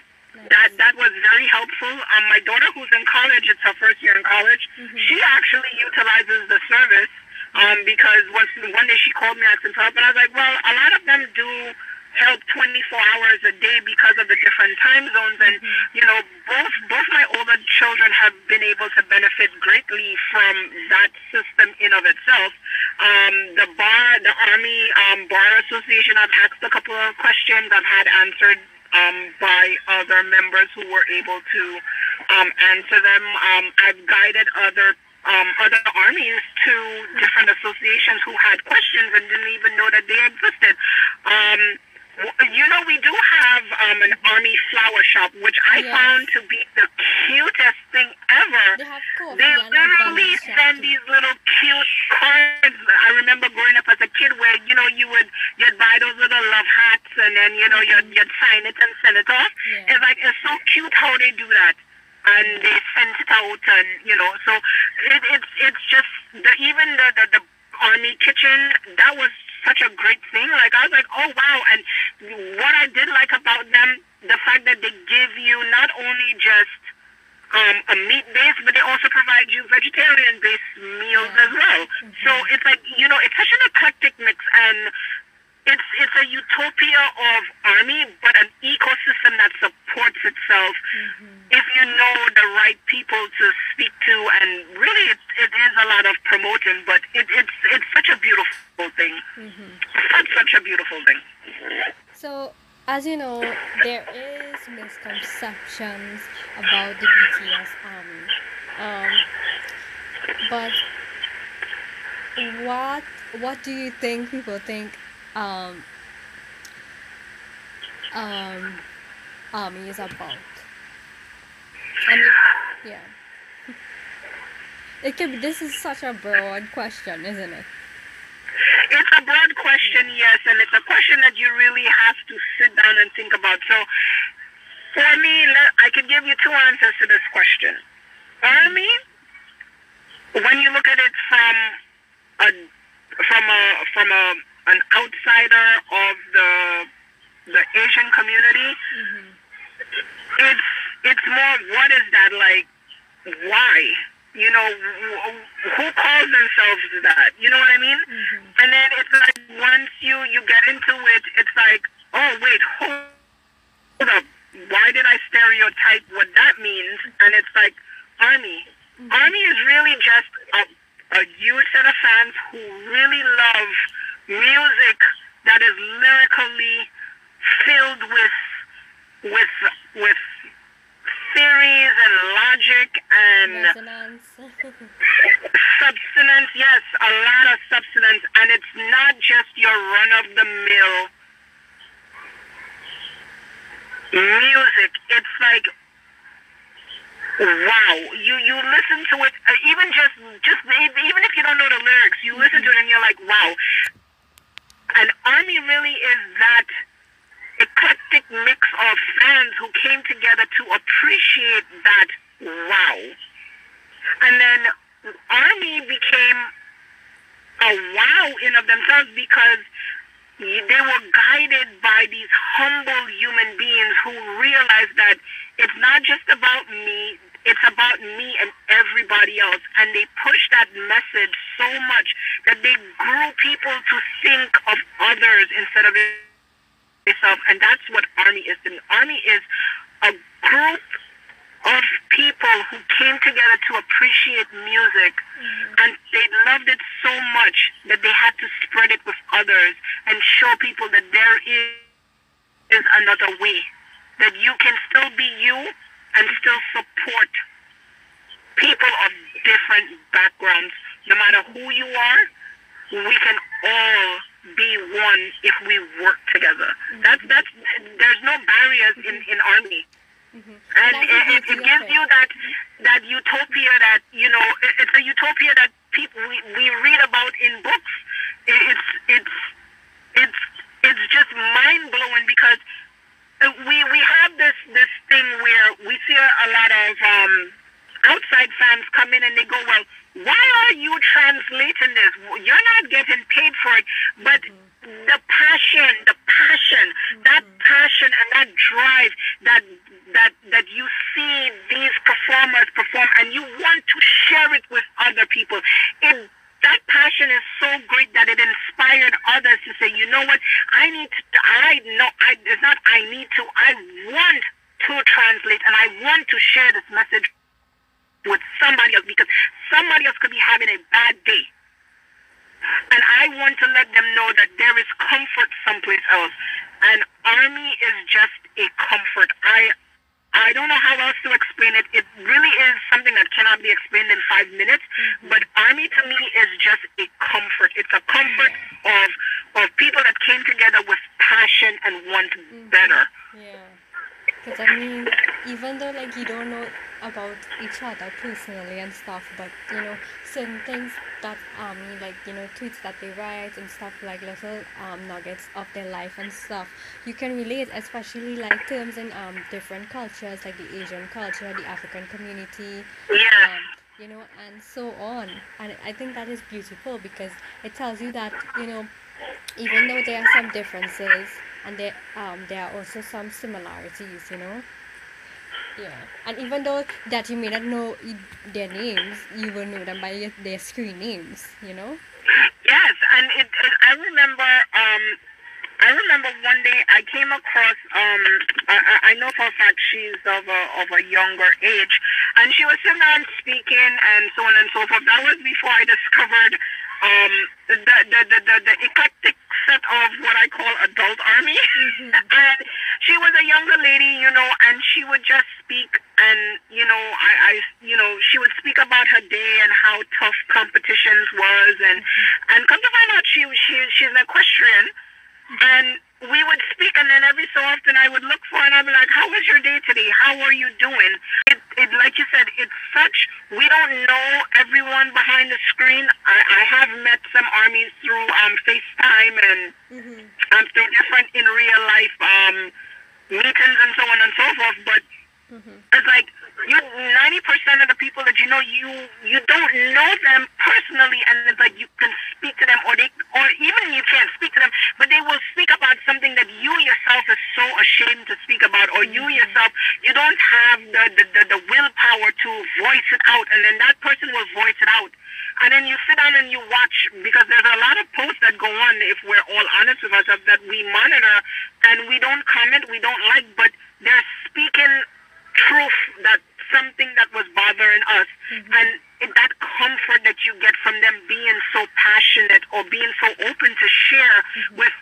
that that was very helpful. Um, my daughter, who's in college, it's her first year in college. Mm-hmm. She actually utilizes the service um, because once one day she called me asking for help, and I was like, well, a lot of them do help 24 hours a day because of the different time zones and Mm-hmm. you know both both my older children have been able to benefit greatly from that system in of itself um, the bar the army um, bar association i've asked a couple of questions i've had answered um, by other members who were able to um, answer them um, i've guided other um, other armies to different associations who had questions and didn't even know that they existed. Um, you know, we do have um, an army flower shop, which I Yes. found to be the cutest thing ever. They have coffee They literally send these little cute cards. I remember growing up as a kid where, you know, you would you'd buy those little love hats and then, you know, you'd, you'd sign it and send it off. Yeah. It's like it's so cute how they do that. And they send it out and you know, so it, it's it's just the even the, the, the army kitchen, that was such a great thing. Like I was like, oh wow and what I did like about them, the fact that they give you not only just um, a meat base, but they also provide you vegetarian based meals Yeah. as well. So it's like you know, it's such an eclectic mix, and it's it's a utopia of army, but an ecosystem that supports itself. If you know the right people to speak to, and really, it, it is a lot of promoting, but it, it's it's such a beautiful. Such a beautiful thing. So, as you know, there is misconceptions about the BTS army. Um, but what what do you think people think um, um, army is about? I mean, yeah. It could be, this is such a broad question, isn't it? A broad question, yes, and it's a question that you really have to sit down and think about. So, for me, I could give you two answers to this question. Army, mm-hmm. when you look at it from a from a from a an outsider of the the Asian community, mm-hmm. it's it's more what is that like? Why? You know, who calls themselves that? You know what I mean? Mm-hmm. And then it's like once you you get into it, it's like, oh wait, hold up. Why did I stereotype what that means? And it's like army. Mm-hmm. Army is really just a, a huge set of fans who really love music that is lyrically filled with with with theories and logic and substance, yes, a lot of substance, and it's not just your run of the mill music. It's like wow. You you listen to it, uh, even just just even if you don't know the lyrics, you listen to it and you're like wow. And Army really is that eclectic mix of fans who came together to appreciate that wow. And then Army became a wow in of themselves because they were guided by these humble human beings who realized that it's not just about me, it's about me and everybody else. And they pushed that message so much that they grew people to think of others instead of itself. And that's what Army is. The Army is a group of people who came together to appreciate music mm-hmm. and they loved it so much that they had to spread it with others and show people that there is, is another way that you can still be you and still support people of different backgrounds no matter who you are we can all be one if we work together. That's that's there's no barriers in in army. And the it, it, it gives you that that utopia that you know it, it's a utopia that people we, we read about in books. It, it's it's it's it's just mind blowing because uh, we we have this this thing where we see a, a lot of um outside fans come in and they go well why are you translating this? You're not getting paid for it. But the passion the passion that mm-hmm. passion and that drive that that that you see these performers perform and you want to share it with other people. It that passion is so great that it inspired others to say, you know what, I need to, I know, I, it's not I need to, I want to translate and I want to share this message with somebody else because somebody else could be having a bad day. And I want to let them know that there is comfort someplace else. And army is just a comfort. I I don't know how else to explain it. It really is something that cannot be explained in five minutes. Mm-hmm. But army to me is just a comfort. It's a comfort yeah. of of people that came together with passion and want mm-hmm. better. Yeah. Because I mean, even though like you don't know about each other personally and stuff, but you know, certain things that um like you know tweets that they write and stuff like little um nuggets of their life and stuff you can relate especially like terms in um different cultures like the asian culture the african community yeah. um, you know and so on and i think that is beautiful because it tells you that you know even though there are some differences and there um there are also some similarities you know yeah, and even though that you may not know their names, you will know them by their screen names. You know. Yes, and it, it I remember. Um, I remember one day I came across. Um, I, I know for a fact she's of a of a younger age, and she was sitting there speaking and so on and so forth. That was before I discovered um, the, the, the, the, the eclectic set of what I call adult army. Mm-hmm. and she was a younger lady, you know, and she would just speak and, you know, I, I, you know, she would speak about her day and how tough competitions was and, mm-hmm. and come to find out she, she, she's an equestrian. Mm-hmm. And we would speak, and then every so often I would look for, and I'd be like, "How was your day today? How are you doing?" It, it like you said, it's such. We don't know everyone behind the screen. I, I have met some armies through um, FaceTime and mm-hmm. um, through different in real life um, meetings and so on and so forth. But mm-hmm. it's like you ninety percent of the people that you know you you don't know them personally and it's like you can speak to them or they or even you can't speak to them but they will speak about something that you yourself is so ashamed to speak about or you mm-hmm. yourself you don't have the, the, the, the willpower to voice it out and then that person will voice it out. And then you sit down and you watch because there's a lot of posts that go on if we're all honest with ourselves that we monitor and we don't comment we don't like but they're speaking truth that something that was bothering us mm-hmm. and that comfort that you get from them being so passionate or being so open to share mm-hmm. with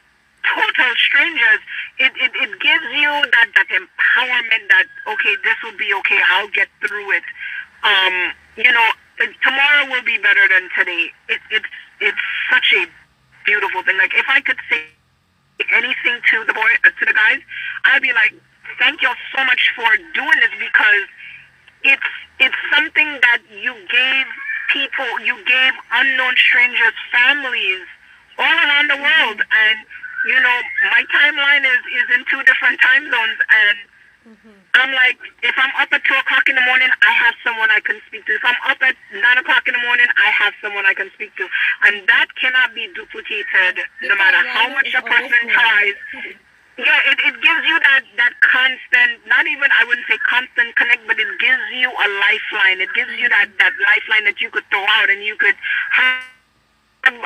total strangers it, it, it gives you that, that empowerment that okay this will be okay i'll get through it um, you know tomorrow will be better than today it, it's it's such a beautiful thing like if i could say anything to the boy uh, to the guys i'd be like thank you so much for doing this because it's it's something that you gave people, you gave unknown strangers families all around the world, mm-hmm. and you know my timeline is is in two different time zones, and mm-hmm. I'm like, if I'm up at two o'clock in the morning, I have someone I can speak to. If I'm up at nine o'clock in the morning, I have someone I can speak to, and that cannot be duplicated, no matter how much a person tries. Yeah, it, it gives you that, that constant, not even, I wouldn't say constant connect, but it gives you a lifeline. It gives you that, that lifeline that you could throw out and you could have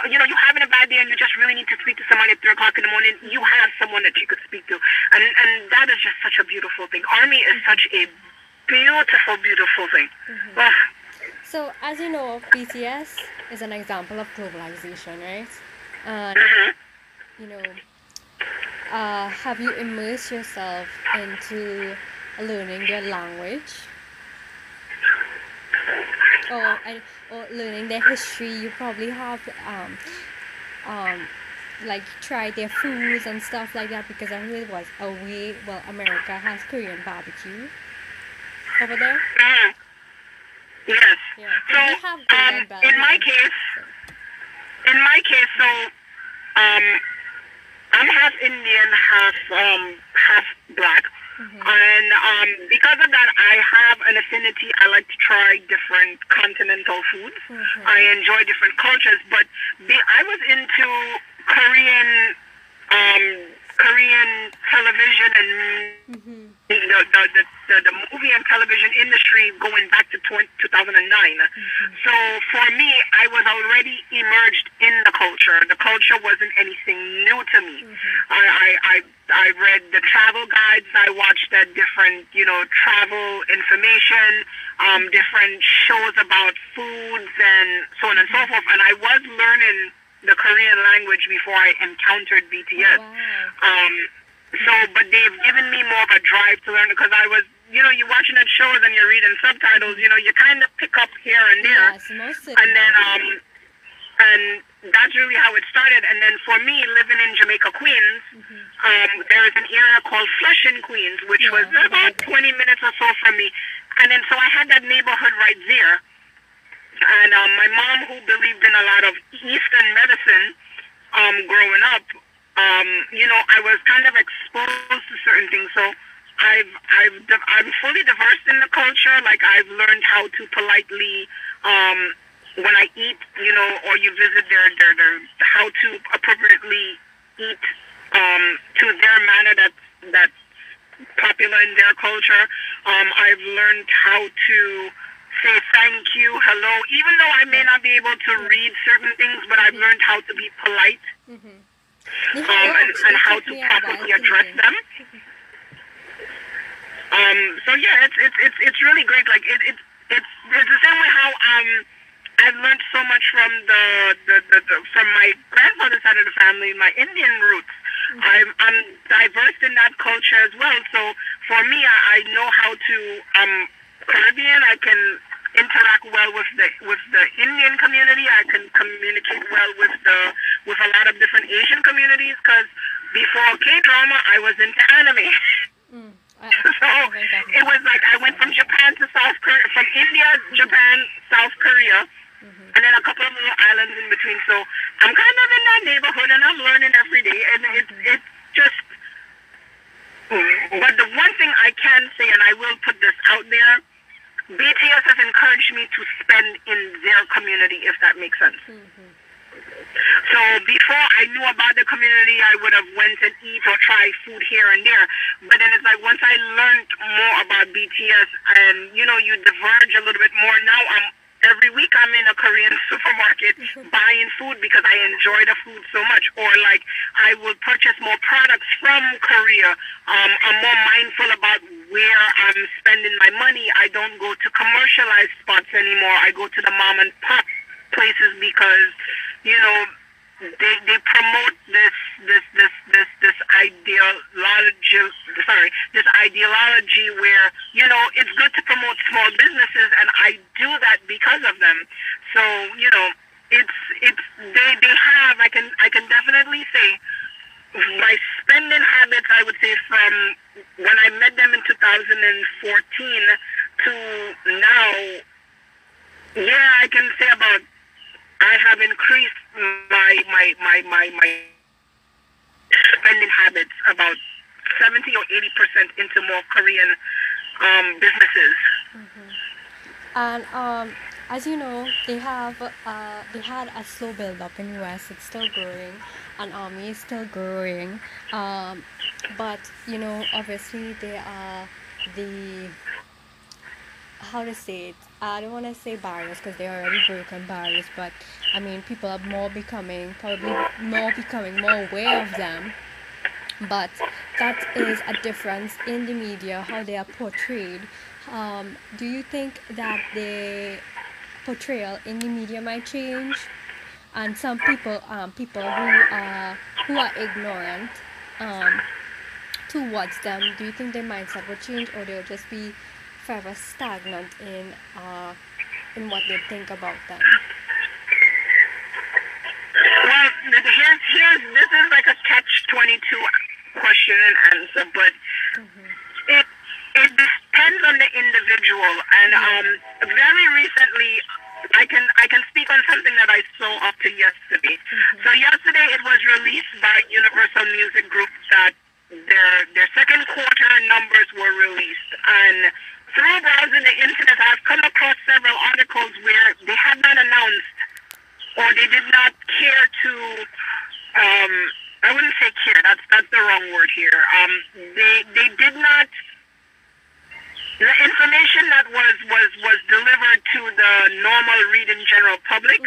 you know, you're having a bad day and you just really need to speak to somebody at three o'clock in the morning, you have someone that you could speak to. And and that is just such a beautiful thing. Army is such a beautiful, beautiful thing. Mm-hmm. Ah. So as you know, BTS is an example of globalization, right? And mm-hmm. you know, uh, have you immersed yourself into learning their language or, or learning their history you probably have um, um, like tried their foods and stuff like that because I it was a way well America has Korean barbecue over there mm. yes yeah. so um, in my case so. in my case so um I'm half Indian, half um, half black. Mm-hmm. And um, because of that, I have an affinity. I like to try different continental foods. Mm-hmm. I enjoy different cultures. But be, I was into Korean, um, Korean television and Mm-hmm. the, the, the, the, the movie and television industry going back to 20, 2009. So for me, I was already immersed in the culture. The culture wasn't anything new to me. I, I, I, I read the travel guides. I watched the different, you know, travel information, um, different shows about foods and so on and so forth. And I was learning the Korean language before I encountered BTS. wow. Um, so, but they've given me more of a drive to learn because I was, you know, you're watching at shows and you're reading subtitles. You know, you kind of pick up here and there, Yes, most and then um, and that's really how it started. And then for me, living in Jamaica, Queens, um, there is an area called Flushing, Queens, which was about 20 minutes or so from me. And then so I had that neighborhood right there. And um, my mom, who believed in a lot of Eastern medicine, um, growing up, um, you know, I was kind of exposed to certain things. So I've, I've, I'm fully diverse in the culture. Like I've learned how to politely, um, when I eat, you know, or you visit their, their, their how to appropriately eat, um, to their manner that's, that's popular in their culture. Um, I've learned how to say thank you, hello, even though I may not be able to read certain things, but I've learned how to be polite Mm-hmm. um, and, and how to properly address them. Um, so yeah, it's it's it's it's really great. Like it, it it's it's the same way how um I've learned so much from the, the, the, the from my grandfather's side of the family, my Indian roots. I'm I'm diverse in that culture as well. So for me, I, I know how to um Caribbean. I can interact well with the with the Indian community. I can communicate well with the with a lot of different Asian communities. Because before K drama, I was into anime. Mm. I, so I it was like I went from Japan to South Korea, from India, Japan, South Korea, and then a couple of little islands in between. So I'm kind of in that neighborhood, and I'm learning every day, and it's it's just. But the one thing I can say, and I will put this out there, BTS has encouraged me to spend in their community, if that makes sense. Mm-hmm. So before I knew about the community, I would have went and eat or try food here and there. But then it's like once I learned more about BTS, and you know, you diverge a little bit more. Now I'm every week I'm in a Korean supermarket buying food because I enjoy the food so much. Or like I will purchase more products from Korea. Um, I'm more mindful about where I'm spending my money. I don't go to commercialized spots anymore. I go to the mom and pop places because you know they they promote this this this this this ideology sorry this ideology where you know it's good to promote small businesses and I do that because of them. So you know it's it's they they have I can I can definitely say my spending habits I would say from when I met them in 2014 to now yeah I can say about I have increased my my my my my spending habits about seventy or eighty percent into more Korean um, businesses. And um, as you know, they have uh, they had a slow build up in the US. It's still growing, and army is still growing. Um, but you know, obviously they are the how to say it. I don't want to say barriers because they are already broken barriers, but I mean people are more becoming probably more becoming more aware of them. But that is a difference in the media how they are portrayed. Um, do you think that the portrayal in the media might change? And some people, um, people who are who are ignorant um, towards them, do you think their mindset will change, or they'll just be forever stagnant in uh, in what they think about them? Well, here's here's this is like a catch twenty two question and answer, but it it depends on the individual. And um, very recently, I can I can speak on something that I saw up to yesterday. So yesterday it was released by Universal Music Group that their their second quarter numbers were released and. Through browsing the internet, I've come across several articles where they had not announced or they did not care to um I wouldn't say care, that's that's the wrong word here. Um, they they did not. The information that was was was delivered to the normal reading general public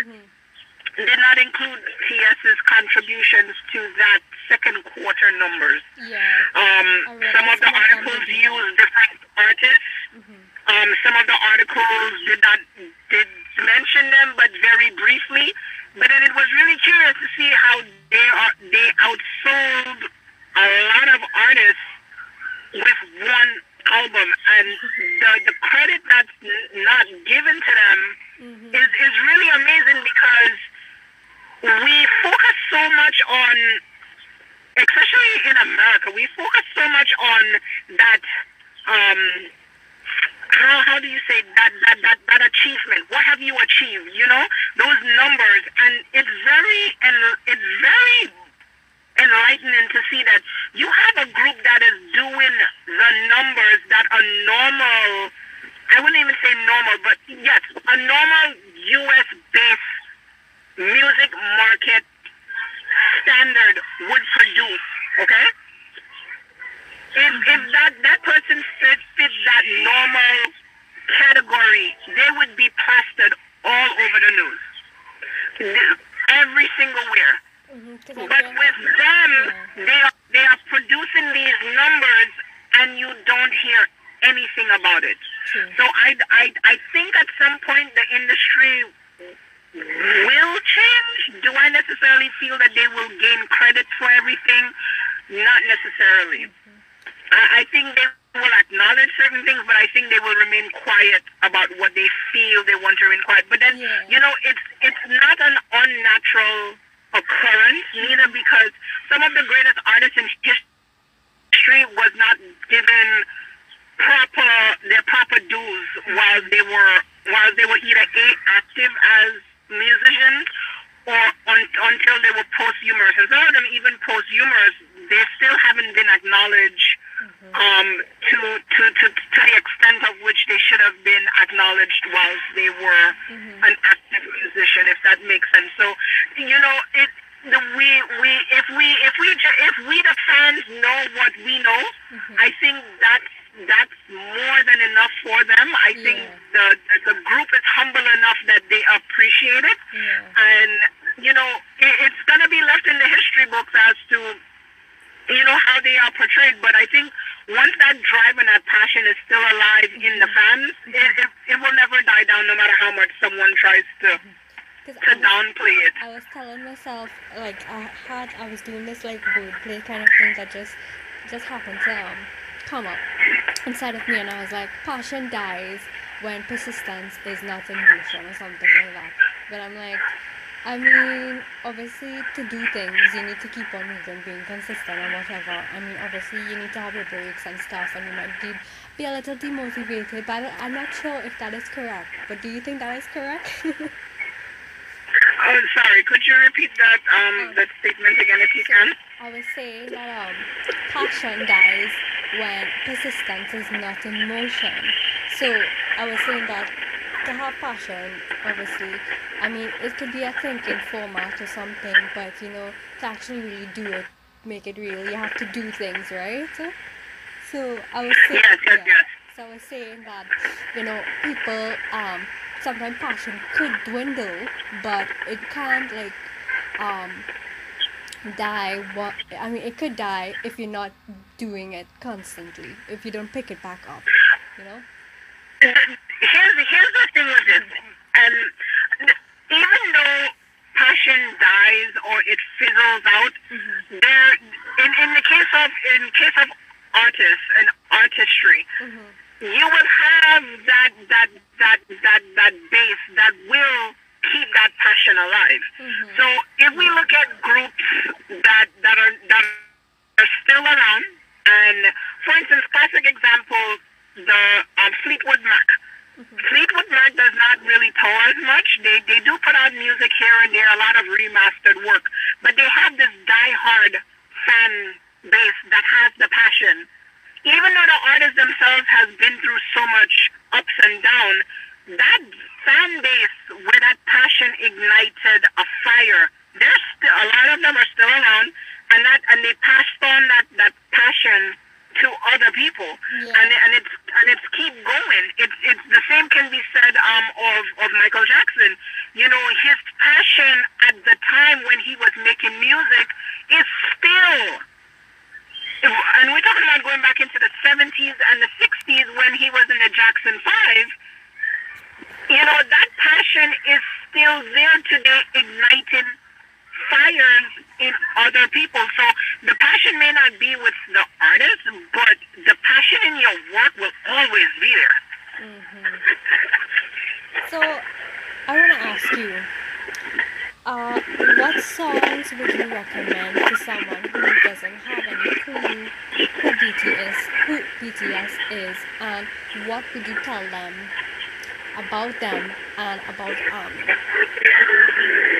Mm-hmm. did not include BTS's contributions to that second quarter numbers. Yeah. Um, some of the articles used different artists. Mm-hmm. Um, some of the articles did not did mention them, but very briefly. But then it was really curious to see how they are they outsold a lot of artists with one album, and the the credit that's n- not given to them Mm-hmm. is is really amazing because we focus so much on especially in America, we focus so much on that. Um, how how do you say that that that that achievement? What have you achieved? You know those numbers, and it's very and it's very enlightening to see that you have a group that is doing the numbers that a normal. I wouldn't even say normal, but yes, a normal U.S. based music market standard would produce. Okay. If, if that, that person fits, fits that normal category, they would be plastered all over the news. Every single where. Mm-hmm. But with them, Yeah. they are, they are producing these numbers and you don't hear anything about it. True. So I, I, I think at some point the industry will change. Do I necessarily feel that they will gain credit for everything? Not necessarily. I, I think they will acknowledge certain things, but I think they will remain quiet about what they feel they want to remain quiet. But then, Yeah. you know, it's it's not an unnatural occurrence, neither because some of the greatest artists in history was not given proper their proper dues while they were while they were either a active as musicians or un, until they were posthumous. And some of them even posthumous, they still haven't been acknowledged mm-hmm. um, to, to, to, to the extent of which they should have been acknowledged whilst they were mm-hmm. an active musician, if that makes sense. So, you know, it the, we we if we if we if we the fans know what we know, mm-hmm. I think that's that's more than enough for them. I think Yeah. the, the the group is humble enough that they appreciate it, Yeah. and you know it, it's gonna be left in the history books as to you know how they are portrayed. But I think once that drive and that passion is still alive in the fans, it, it, it will never die down, no matter how much someone tries to 'Cause to I was- downplay it. I was telling myself like I had I was doing this like wordplay kind of thing that just just happened to um come up inside of me and I was like passion dies when persistence is not in motion or something like that. But I'm like I mean obviously to do things you need to keep on moving, being consistent and whatever. I mean obviously you need to have your breaks and stuff and you might be, be a little demotivated but I'm not sure if that is correct. But do you think that is correct? Oh, sorry. Could you repeat that um that statement again, if you can? I was saying that um, passion dies when persistence is not in motion. So I was saying that to have passion, obviously, I mean, it could be a thinking format or something, but you know, to actually really do it, make it real, you have to do things, right? So I was saying, Yes, yes, yeah. yes. So I was saying that, you know, people, um, sometimes passion could dwindle, but it can't like, um, die what i mean it could die if you're not doing it constantly if you don't pick it back up you know? Here's here's the thing with this, and even though passion dies or it fizzles out, there in in the case of in case of artists and artistry, you will have that that that that that base that will keep that passion alive. So if we look at groups that that are that are still around, and for instance, classic example, the um, Fleetwood Mac. Fleetwood Mac does not really tour as much. They they do put out music here and there, a lot of remastered work, but they have this die-hard fan base that has the passion. Even though the artist themselves has been through so much ups and down, that fan base where that passion ignited a fire, there's still a lot of them are still around, and that and they passed on that that passion passion to other people, Yeah. and and it's and it's keep going. It's it's the same can be said um of of Michael Jackson. You know, his passion at the time when he was making music is still. And we're talking about going back into the 70s and the 60s when he was in the Jackson 5. You know, that passion is still there today, igniting fires in other people. So the passion may not be with the artist, but the passion in your work will always be there. Mm-hmm. So, I want to ask you, uh, what songs would you recommend to someone who doesn't have any clue who BTS, who BTS is, and what would you tell them about them and about ARMY?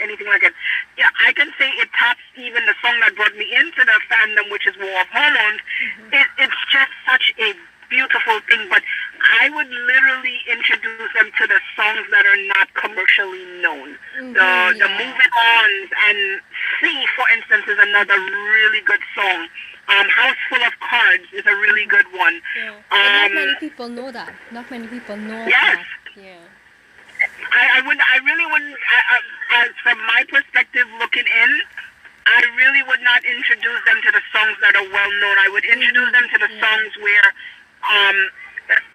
Anything like it. Yeah, I can say it tops even the song that brought me into the fandom, which is War of Hormones. It, it's just such a beautiful thing, but I would literally introduce them to the songs that are not commercially known. Mhm, The the yeah. Moving On and Sea, for instance, is another really good song. Um, House Full of Cards is a really good one. Yeah. But not Um, many people know that. Not many people know Yes. that. I, I would I really wouldn't I, I, as from my perspective looking in I really would not introduce them to the songs that are well known. I would introduce them to the Yeah. songs where um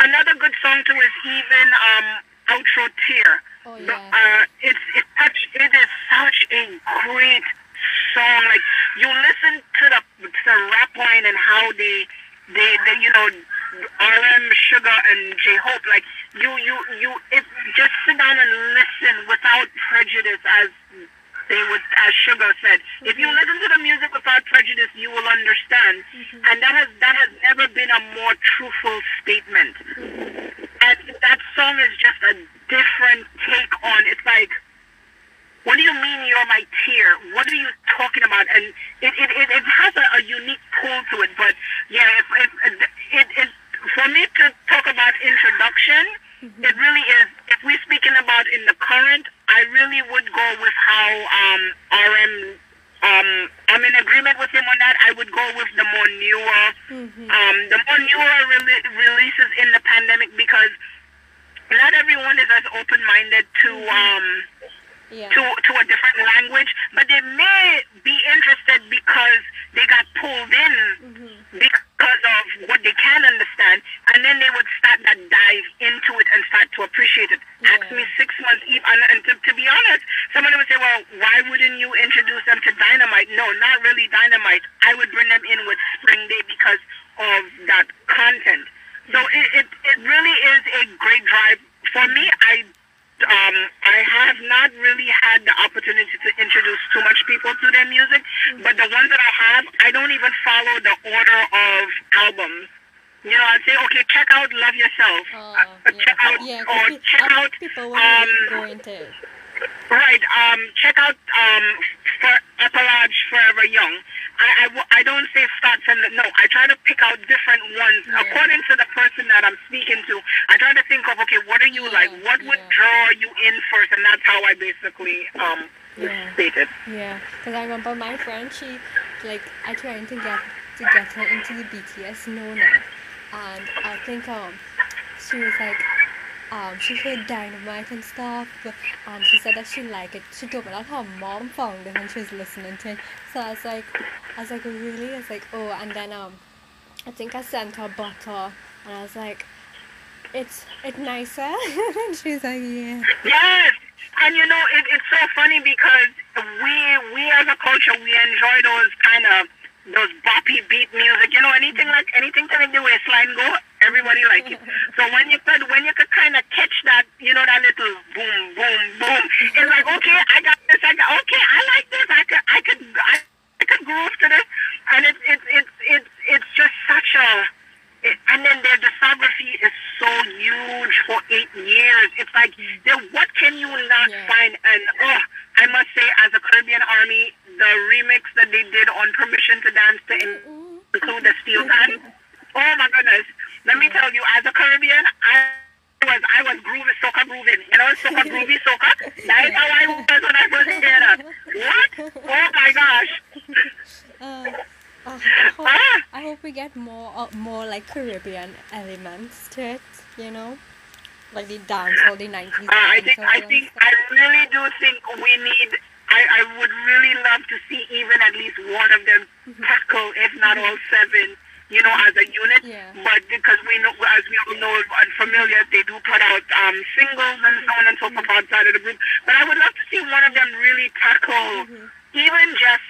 another good song too is even um Outro Tear. Oh yeah. uh, it's it's such it is such a great song. Like you listen to the to the rap line and how they they, they you know RM Suga and J Hope like you you you it just sit down and listen without prejudice as they would as Suga said. If you mm-hmm. listen to the music without prejudice you will understand. Mm-hmm. And that has that has never been a more truthful statement. And that song is just a different take on it's like what do you mean you're my tear? What are you talking about? And it it, it, it has a, a unique pull to it. But yeah, if, if, it, it for me to talk about introduction, it really is. If we're speaking about in the current, I really would go with how um, RM. Um, I'm in agreement with him on that. I would go with the more newer, Mhm. um, the more newer rele- releases in the pandemic because not everyone is as open-minded to um, Yeah. to to a different language, but they may be interested because they got pulled in Mm-hmm. because of what they can understand, and then they would start that dive into it and start to appreciate it. Ask Yeah. me six months, even, and, and to, to be honest, somebody would say, "Well, why wouldn't you introduce them to Dynamite?" No, not really Dynamite. I would bring them in with Spring Day because of that content. So it, it, it really is a great drive. For me, I um, I have not really had the opportunity to introduce too much people to their music, but the ones that I have, I don't even follow the order of albums. You know, I'd say, okay, check out Love Yourself. Oh, Uh, check out, Yeah, or check out, people um, really go into it. Right, um, check out, um, for Appalach Forever Young. I, I, I don't say start from the, no, I try to pick out different ones Yeah. according to the person that I'm speaking to. I try to think of, okay, what are you Yeah, like? What would yeah. draw you in first? And that's how I basically, um, Yeah. state. Yeah, because I remember my friend, she, like, I tried to get to get her into the BTS Nona, and I think um, she was like, um, she heard Dynamite and stuff, and she said that she liked it. She told me that her mom found it and she was listening to it. So I was like, I was like, really? I was like, oh, and then um, I think I sent her butter, and I was like, it's it's nicer. and she was like, yeah. Yes, and you know it, it's so funny because we we as a culture we enjoy those kind of those boppy beat music. You know anything like anything to make the waistline go, everybody like it. So when you could when you could kind of catch that, you know that little boom boom boom, it's like okay, I got this. I got okay, I like this. I could I could I, I could groove to this, and it's it's it's it's it's just such a it, and then their discography is so huge for eight years. It's like, then what can you not Yeah. find? And oh, I must say, as a Caribbean Army, the remix that they did on Permission to Dance to Mm, include the steel pan. Oh my goodness! Let me tell you, as a Caribbean, I was I was grooving, soca grooving. You know, soca groovy soca. That is how I was when I first heard that. What? Oh my gosh! Uh, uh, I, hope, Ah! I hope we get more uh, more like Caribbean elements to it, you know, like the dance or the nineties. Uh, I think I think I really do think we need. I, I would really love to see even at least one of them tackle, if not all seven. You know, as a unit. Yeah. But because we know, as we all know, unfamiliar, they do put out um, singles and so on and so forth outside of the group. But I would love to see one of them really tackle, even just.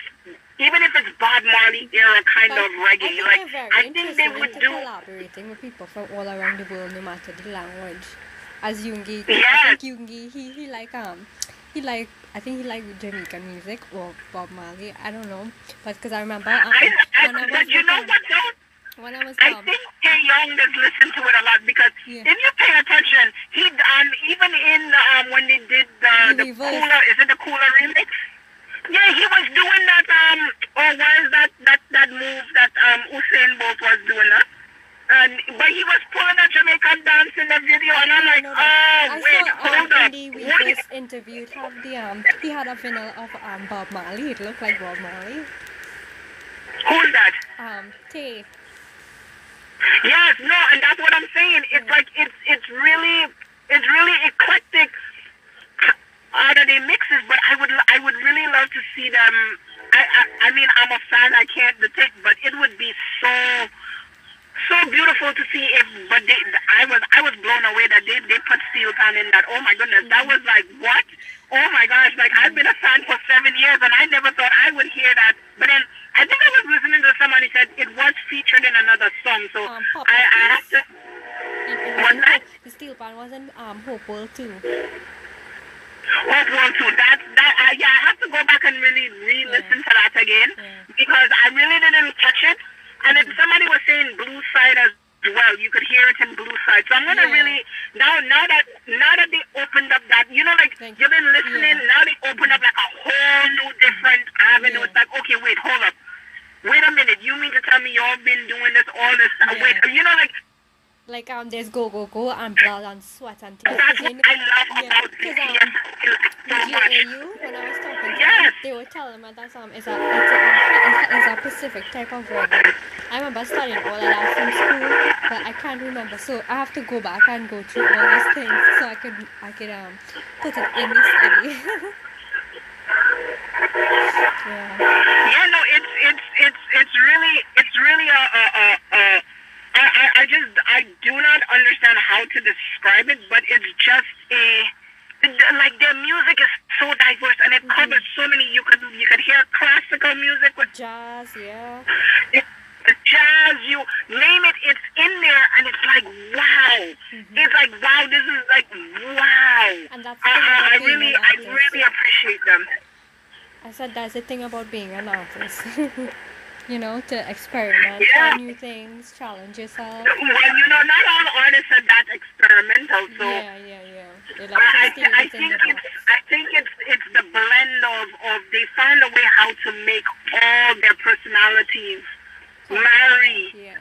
Even if it's Bob Marley era kind of reggae, I think like I think they would do. collaborating with people from all around the world, no matter the language. As Yoongi, Yes. I think Yoongi, he he like um, he like I think he like Jamaican music or Bob Marley. I don't know, but because I remember um, I, I, I was but you know what though? When I was I think Taehyung does listen to it a lot because Yeah. if you pay attention, he um even in um when they did the The cooler is it the cooler remix? Yeah, he was doing that um or was that that that move that um Usain Bolt was doing that. And but he was pulling a Jamaican dance in the video, and I'm like, oh. I wait, saw hold up, the what? Weekly's interview, it had the um, he had a vinyl of um Bob Marley. It looked like Bob Marley. Who's that? Um, Tay. Yes, no, and that's what I'm saying. It's like it's it's really it's really eclectic out of the mixes, but I would I would really love to see them. I I, I mean I'm a fan. I can't detect, but it would be so so beautiful to see if. But they, I was I was blown away that they they put Steel Pan in that. Oh my goodness, that was like what? Oh my gosh! Like I've been a fan for seven years, and I never thought I would hear that. But then I think I was listening to somebody said it was featured in another song, so Um, Pop I, I have to. It, it What's wasn't that? Hope- the steel pan wasn't um Hope World too. Hope World too. That that uh, yeah, I have to go back and really re-listen to that again Yeah. because I really didn't catch it. And if somebody was saying Blue Side as well, you could hear it in Blue Side. So I'm gonna Yeah. really now now that now that they opened up that you know like Thank you've been listening yeah. now they opened up like a whole new different avenue. Yeah. It's like okay wait hold up. Wait a minute, you mean to tell me you've been doing this all this time? Yeah. Wait, you know, like Like um, there's go go go and blood and sweat and tears. that's 'Cause you I know- yeah, about 'cause, um, the. GAU when I was talking to them, they were would tell them that um, it's a, it's a, it's a Pacific type of reggae. I remember studying all of that from school, but I can't remember. So I have to go back and go through all these things so I could I could um put it in the study. yeah. Yeah, no, it's it's it's it's really it's really a a, a, a I, I just I do not understand how to describe it, but it's just a like their music is so diverse and it mm-hmm. covers so many. You could you could hear classical music with jazz, yeah. It, jazz, you name it, it's in there, and it's like wow. Mm-hmm. It's like wow. This is like wow. And that's I, I, I really I really appreciate them. I said that's the thing about being an artist. you know, to experiment, yeah. try new things, challenge yourself. Well, you know, not all artists are that experimental, so yeah. Like I, I, I think it's I think it's it's the blend of, of they find a way how to make all their personalities marry yeah.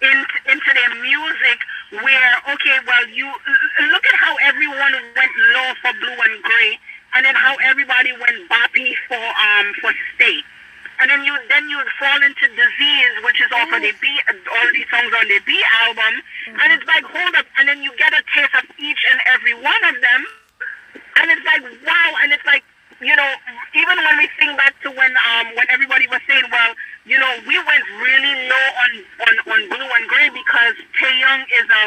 into into their music. Where okay, well you look at how everyone went low for blue and gray, and then how everybody went boppy for um for state and then you then you fall into disease, which is off of the BE all these songs on the BE album, mm-hmm. and it's like hold up, and then you get a taste of each and every one of them, and it's like wow, and it's like you know even when we think back to when um when everybody was saying well you know we went really low on on blue and gray because Taehyung is a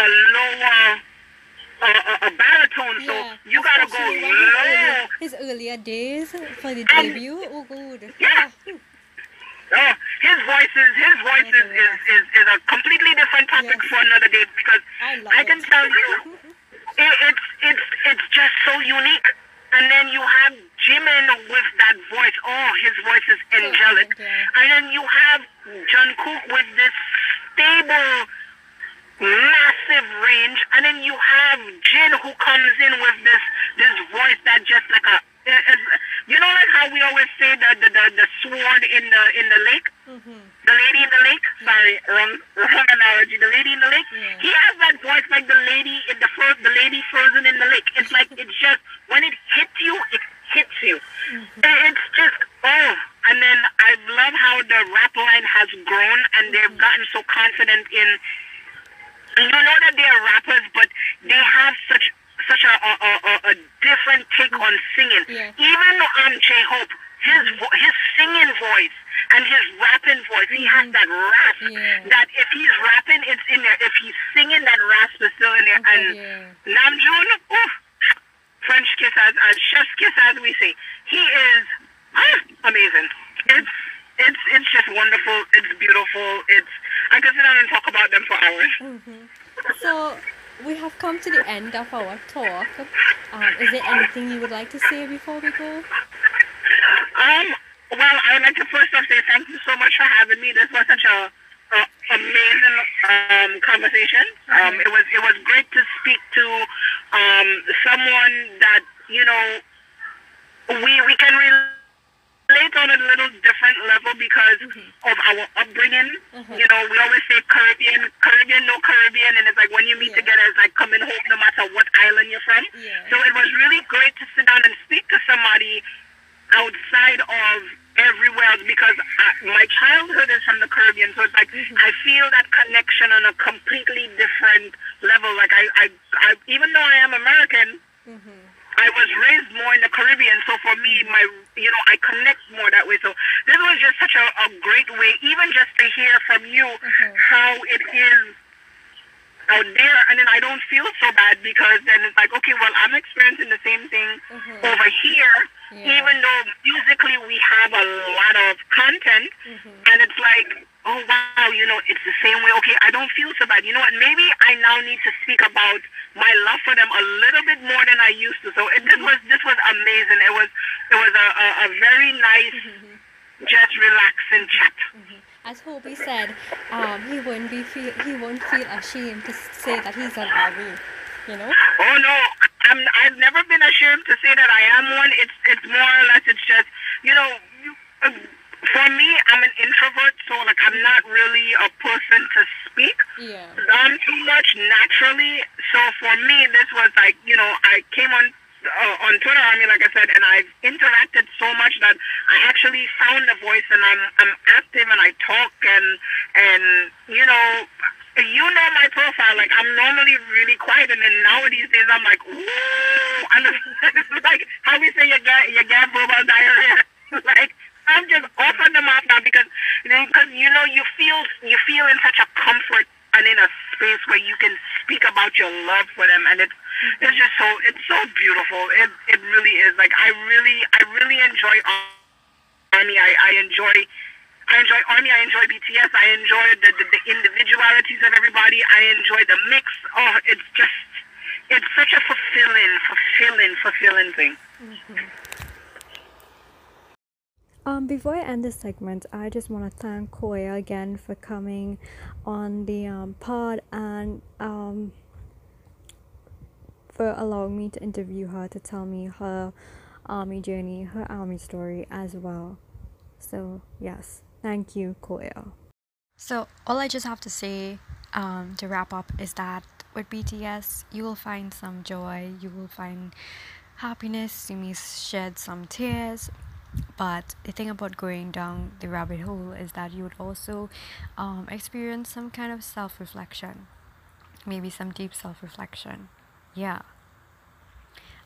a lower a, a, a baritone, yeah. so you gotta go low. His earlier days for the debut, oh good. Yeah. Oh, his voice is his voice is, is, is, is a completely different topic yes. for another day because I, I can it. tell you it, it's it's it's just so unique. And then you have Jimin with that voice. Oh, his voice is angelic. And then you have Jungkook with this stable massive range, and then you have Jin who comes in with this this voice that just like a you know like how we always say the the, the, the sword in the in the lake. Mm-hmm. The lady in the lake. Sorry, wrong, wrong analogy. The lady in the lake. Yeah. He has that voice like the lady in the fro- the lady frozen in the lake. It's like it's just when it hits you, it hits you. Mm-hmm. It's just oh. And then I love how the rap line has grown, and they've mm-hmm. gotten so confident in you know that they are rappers, but they have such such a a, a, a different take on singing. Yeah. Even um J Hope, his vo- his singing voice and his rapping voice, he has that rasp. Yeah. That if he's rapping, it's in there. If he's singing, that rasp is still in there. Okay, and yeah. Namjoon, oof, French kiss as, as chef's kiss as we say, he is amazing. It's it's it's just wonderful. It's beautiful. It's I could sit down and talk about them for hours. Mm-hmm. So we have come to the end of our talk. Um, is there anything you would like to say before we go? Um. Well, I would like to first off say thank you so much for having me. This was such a, a amazing um, conversation. Um, Mm-hmm. it was it was great to speak to um, someone that you know we we can relate on a little different level because of our upbringing. Mhm. You know, we always say Caribbean, Caribbean, no Caribbean, and it's like when you meet Yeah. together, it's like coming home no matter what island you're from. Yeah. So it was really great to sit down and speak to somebody outside of everywhere else because I, my childhood is from the Caribbean, so it's like Mhm. I feel that connection on a completely different level. Like I, I, I even though I am American, Mm-hmm. I was raised more in the Caribbean, so for me, my you know, I connect more that way. So this was just such a, a great way, even just to hear from you Mhm. how it is out there, and then I don't feel so bad because then it's like, okay, well, I'm experiencing the same thing Mhm. over here, Yeah. even though musically we have a lot of content, Mhm. and it's like, oh wow, you know, it's the same way. Okay, I don't feel so bad. You know what? Maybe I now need to speak about my love for them a little bit more than I used to. So it, this was this was amazing. It was it was a, a, a very nice, just relaxing chat. As Hobie said, um, he wouldn't be feel he won't feel ashamed to say that he's an army. You know? Oh no, I'm I've never been ashamed to say that I am one. It's it's more or less it's just you know. You, uh, for me, I'm an introvert, so like I'm not really a person to speak. Yeah. um too much naturally. So for me, this was like you know I came on uh, on Twitter Army, like I said, and I've interacted so much that I actually found a voice, and I'm I'm active and I talk and and you know you know my profile. Like I'm normally really quiet, and then nowadays days I'm like, ooh, it's like how we say you get you get verbal diarrhea. like I'm just off on the mouth now because because you know you feel you feel in such a comfort and in a space where you can speak about your love for them, and it's it's just so it's so beautiful. It it really is. Like I really I really enjoy Army. I I enjoy. I enjoy Army. I enjoy BTS. I enjoy the, the, the individualities of everybody. I enjoy the mix. Oh, it's just, it's such a fulfilling, fulfilling, fulfilling thing. Mm-hmm. Um, before I end this segment, I just want to thank Khoya again for coming on the um, pod and um, for allowing me to interview her to tell me her army journey, her army story as well. So, yes, thank you, Khoya. So, all I just have to say um, to wrap up is that with BTS, you will find some joy, you will find happiness, you may shed some tears, but the thing about going down the rabbit hole is that you would also um, experience some kind of self reflection, maybe some deep self reflection. Yeah.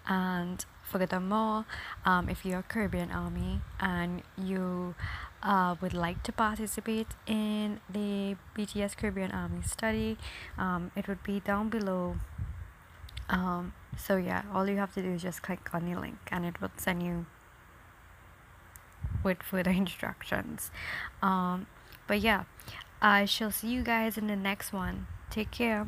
And furthermore, um, if you're a Caribbean Army and you uh, would like to participate in the BTS Caribbean Army study, um, it would be down below. Um, so yeah, all you have to do is just click on the link and it will send you with further instructions. Um, but yeah i shall see you guys in the next one. Take care.